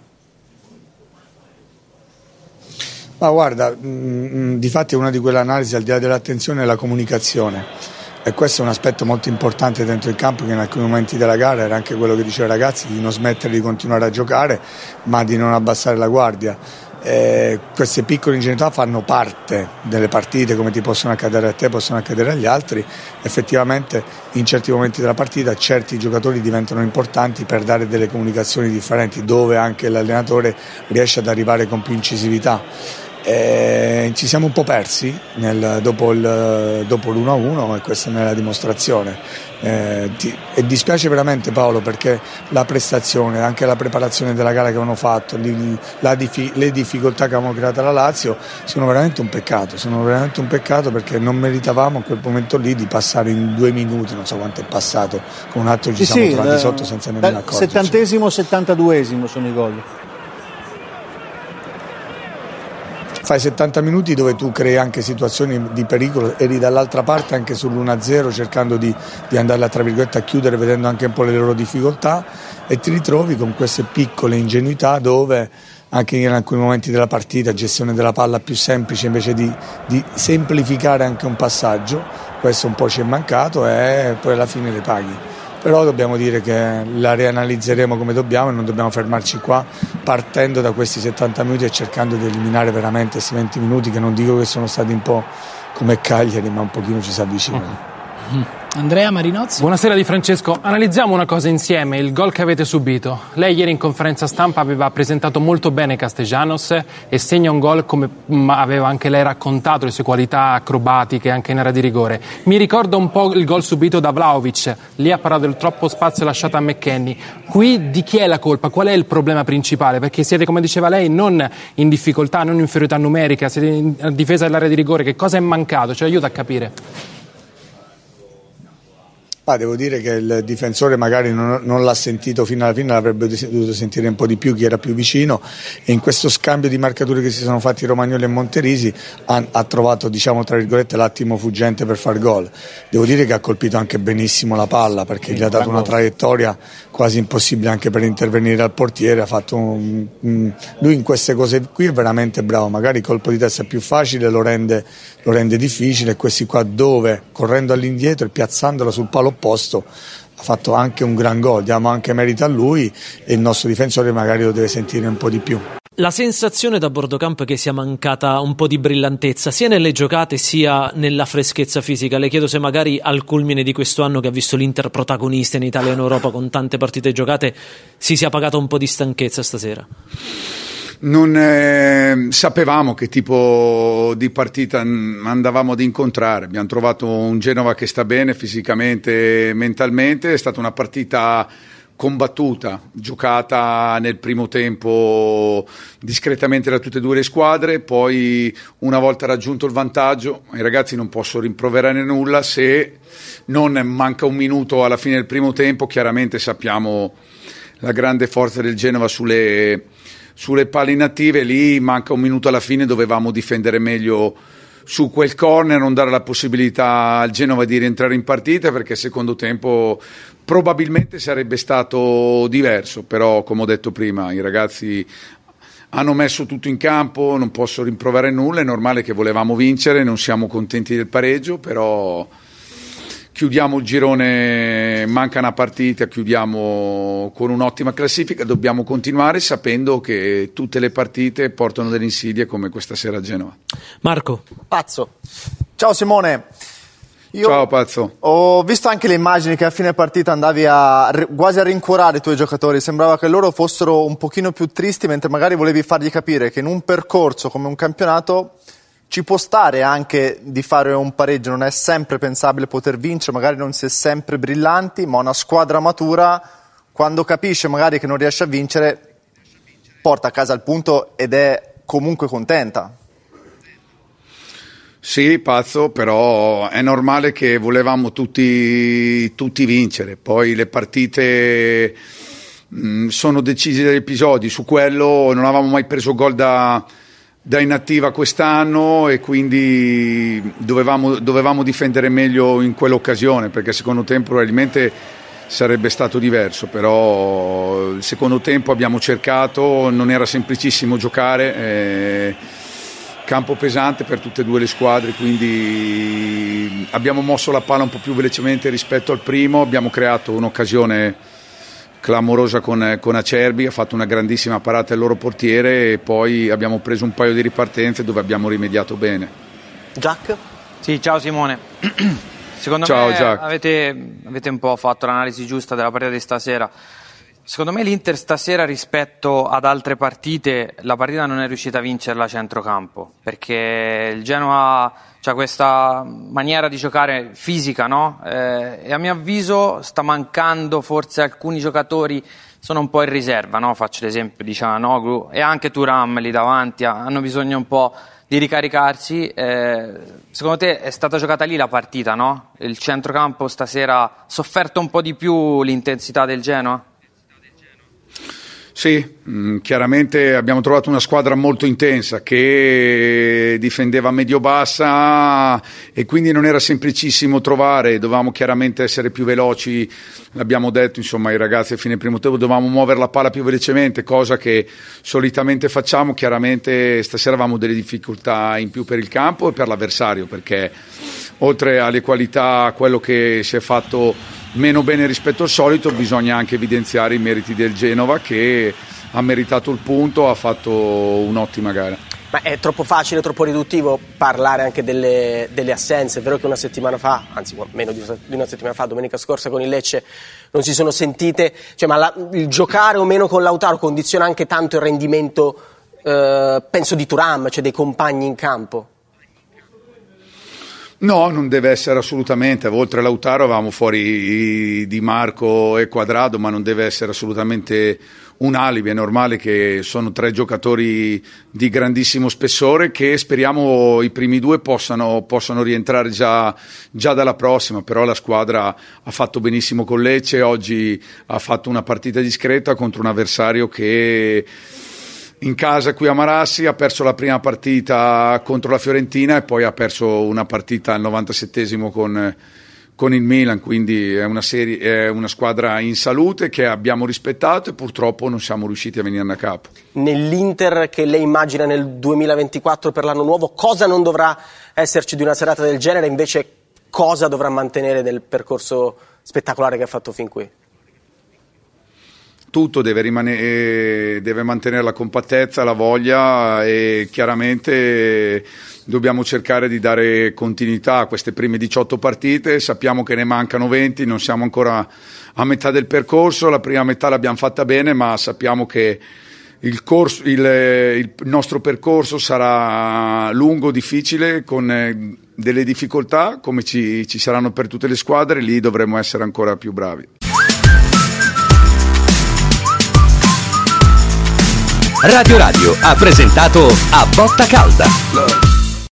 Ma guarda, mh, mm, mm, di fatti una di quelle analisi al di là dell'attenzione è la comunicazione e questo è un aspetto molto importante dentro il campo che in alcuni momenti della gara era anche quello che diceva ai ragazzi di non smettere di continuare a giocare ma di non abbassare la guardia. Eh, queste piccole ingenuità fanno parte delle partite come ti possono accadere a te, possono accadere agli altri. Effettivamente in certi momenti della partita certi giocatori diventano importanti per dare delle comunicazioni differenti dove anche l'allenatore riesce ad arrivare con più incisività. Eh, ci siamo un po' persi nel, dopo, il, dopo l'1-1 e questa ne è la dimostrazione. Eh, ti, e dispiace veramente Paolo perché la prestazione, anche la preparazione della gara che avevano fatto, li, la, le difficoltà che avevamo creato alla Lazio sono veramente un peccato, sono veramente un peccato perché non meritavamo a quel momento lì di passare in due minuti, non so quanto è passato, con un altro ci sì, siamo sì, trovati da, sotto senza nemmeno accorgerci. Settantesimo, settantaduesimo sono i gol. Fai 70 minuti dove tu crei anche situazioni di pericolo, eri dall'altra parte anche sull'1-0 cercando di, di andarla a chiudere vedendo anche un po' le loro difficoltà e ti ritrovi con queste piccole ingenuità dove anche in alcuni momenti della partita, gestione della palla più semplice invece di, di semplificare anche un passaggio, questo un po' ci è mancato e poi alla fine le paghi però dobbiamo dire che la rianalizzeremo come dobbiamo e non dobbiamo fermarci qua partendo da questi 70 minuti e cercando di eliminare veramente questi 20 minuti che non dico che sono stati un po' come Cagliari ma un pochino ci si avvicinano. Andrea Marinozzi. Buonasera Di Francesco, analizziamo una cosa insieme, il gol che avete subito. Lei ieri in conferenza stampa aveva presentato molto bene Castellanos e segna un gol come aveva anche lei raccontato le sue qualità acrobatiche anche in area di rigore. Mi ricorda un po' il gol subito da Vlaovic, lì ha parlato del troppo spazio lasciato a McKenny. Qui di chi è la colpa? Qual è il problema principale? Perché siete, come diceva lei, non in difficoltà, non in inferiorità numerica, siete in difesa dell'area di rigore. Che cosa è mancato? Ci aiuta a capire. Ah, devo dire che il difensore magari non, non, l'ha sentito fino alla fine, l'avrebbe dovuto sentire un po' di più chi era più vicino e in questo scambio di marcature che si sono fatti Romagnoli e Monterisi ha, ha trovato diciamo, tra virgolette, l'attimo fuggente per far gol. Devo dire che ha colpito anche benissimo la palla perché gli ha dato una traiettoria quasi impossibile anche per intervenire al portiere. Un, un, lui in queste cose qui è veramente bravo, magari il colpo di testa è più facile, lo rende, lo rende difficile questi qua dove correndo all'indietro e piazzandola sul palo opposto ha fatto anche un gran gol, diamo anche merito a lui e il nostro difensore magari lo deve sentire un po' di più. La sensazione da Bordocamp è che sia mancata un po' di brillantezza sia nelle giocate sia nella freschezza fisica. Le chiedo se magari al culmine di questo anno che ha visto l'Inter protagonista in Italia e in Europa con tante partite giocate si sia pagata un po' di stanchezza stasera non eh, sapevamo che tipo di partita andavamo ad incontrare. Abbiamo trovato un Genova che sta bene fisicamente e mentalmente. È stata una partita combattuta, giocata nel primo tempo discretamente da tutte e due le squadre, poi una volta raggiunto il vantaggio, i ragazzi non posso rimproverare nulla, se non manca un minuto alla fine del primo tempo, chiaramente sappiamo la grande forza del Genova sulle sulle palle inattive, lì manca un minuto alla fine, dovevamo difendere meglio su quel corner, non dare la possibilità al Genova di rientrare in partita perché secondo tempo probabilmente sarebbe stato diverso, però come ho detto prima i ragazzi hanno messo tutto in campo, non posso rimproverare nulla, è normale che volevamo vincere, non siamo contenti del pareggio, però chiudiamo il girone, manca una partita, chiudiamo con un'ottima classifica, dobbiamo continuare sapendo che tutte le partite portano delle insidie come questa sera a Genova. Marco. Pazzo. Ciao Simone. Io Ciao Pazzo. Ho visto anche le immagini che a fine partita andavi a, quasi a rincuorare i tuoi giocatori, sembrava che loro fossero un pochino più tristi mentre magari volevi fargli capire che in un percorso come un campionato ci può stare anche di fare un pareggio, non è sempre pensabile poter vincere, magari non si è sempre brillanti, ma una squadra matura, quando capisce magari che non riesce a vincere, porta a casa il punto ed è comunque contenta. Sì, pazzo, però è normale che volevamo tutti, tutti vincere. Poi le partite mh, mm, sono decise dagli episodi. Su quello non avevamo mai preso gol da, da inattiva quest'anno e quindi dovevamo, dovevamo difendere meglio in quell'occasione perché secondo tempo probabilmente sarebbe stato diverso, però il secondo tempo abbiamo cercato, non era semplicissimo giocare. Eh, campo pesante per tutte e due le squadre, quindi abbiamo mosso la palla un po' più velocemente rispetto al primo, abbiamo creato un'occasione clamorosa con, con Acerbi, ha fatto una grandissima parata il loro portiere e poi abbiamo preso un paio di ripartenze dove abbiamo rimediato bene. Jack? Sì, ciao Simone. Secondo ciao, me Jack. Avete, avete un po' fatto l'analisi giusta della partita di stasera. Secondo me l'Inter stasera rispetto ad altre partite, la partita non è riuscita a vincerla a centrocampo, perché il Genoa ha questa maniera di giocare fisica, no? Eh, e a mio avviso sta mancando forse alcuni giocatori, sono un po' in riserva, no? Faccio l'esempio di Cianoglu e anche Turam lì davanti, hanno bisogno un po' di ricaricarsi. Eh, secondo te è stata giocata lì la partita, no? Il centrocampo stasera ha sofferto un po' di più l'intensità del Genoa? Sì, mm, chiaramente abbiamo trovato una squadra molto intensa che difendeva medio-bassa e quindi non era semplicissimo trovare, dovevamo chiaramente essere più veloci, l'abbiamo detto insomma ai ragazzi a fine primo tempo, dovevamo muovere la palla più velocemente, cosa che solitamente facciamo, chiaramente stasera avevamo delle difficoltà in più per il campo e per l'avversario perché oltre alle qualità, quello che si è fatto meno bene rispetto al solito, bisogna anche evidenziare i meriti del Genova che ha meritato il punto, ha fatto un'ottima gara. Ma è troppo facile, troppo riduttivo parlare anche delle, delle, assenze. È vero che una settimana fa, anzi meno di una settimana fa, domenica scorsa con il Lecce, non si sono sentite. Cioè, ma la, il giocare o meno con Lautaro condiziona anche tanto il rendimento, eh, penso, di Turam, cioè dei compagni in campo? No, non deve essere assolutamente. Oltre a Lautaro avevamo fuori Di Marco e Quadrado, ma non deve essere assolutamente un alibi. È normale che sono tre giocatori di grandissimo spessore che speriamo i primi due possano, possano rientrare già, già, dalla prossima. Però la squadra ha fatto benissimo con Lecce. Oggi ha fatto una partita discreta contro un avversario che in casa qui a Marassi, ha perso la prima partita contro la Fiorentina e poi ha perso una partita al 97esimo con, con il Milan, quindi è una, serie, è una, squadra in salute che abbiamo rispettato e purtroppo non siamo riusciti a venirne a capo. Nell'Inter che lei immagina nel 2024 per l'anno nuovo, cosa non dovrà esserci di una serata del genere, invece cosa dovrà mantenere del percorso spettacolare che ha fatto fin qui? Tutto deve, rimanere, deve mantenere la compattezza, la voglia e chiaramente dobbiamo cercare di dare continuità a queste prime 18 partite, sappiamo che ne mancano 20, non siamo ancora a metà del percorso, la prima metà l'abbiamo fatta bene, ma sappiamo che il, corso, il, il nostro percorso sarà lungo, difficile, con eh, delle difficoltà come ci, ci saranno per tutte le squadre, lì dovremo essere ancora più bravi. Radio Radio ha presentato A Botta Calda.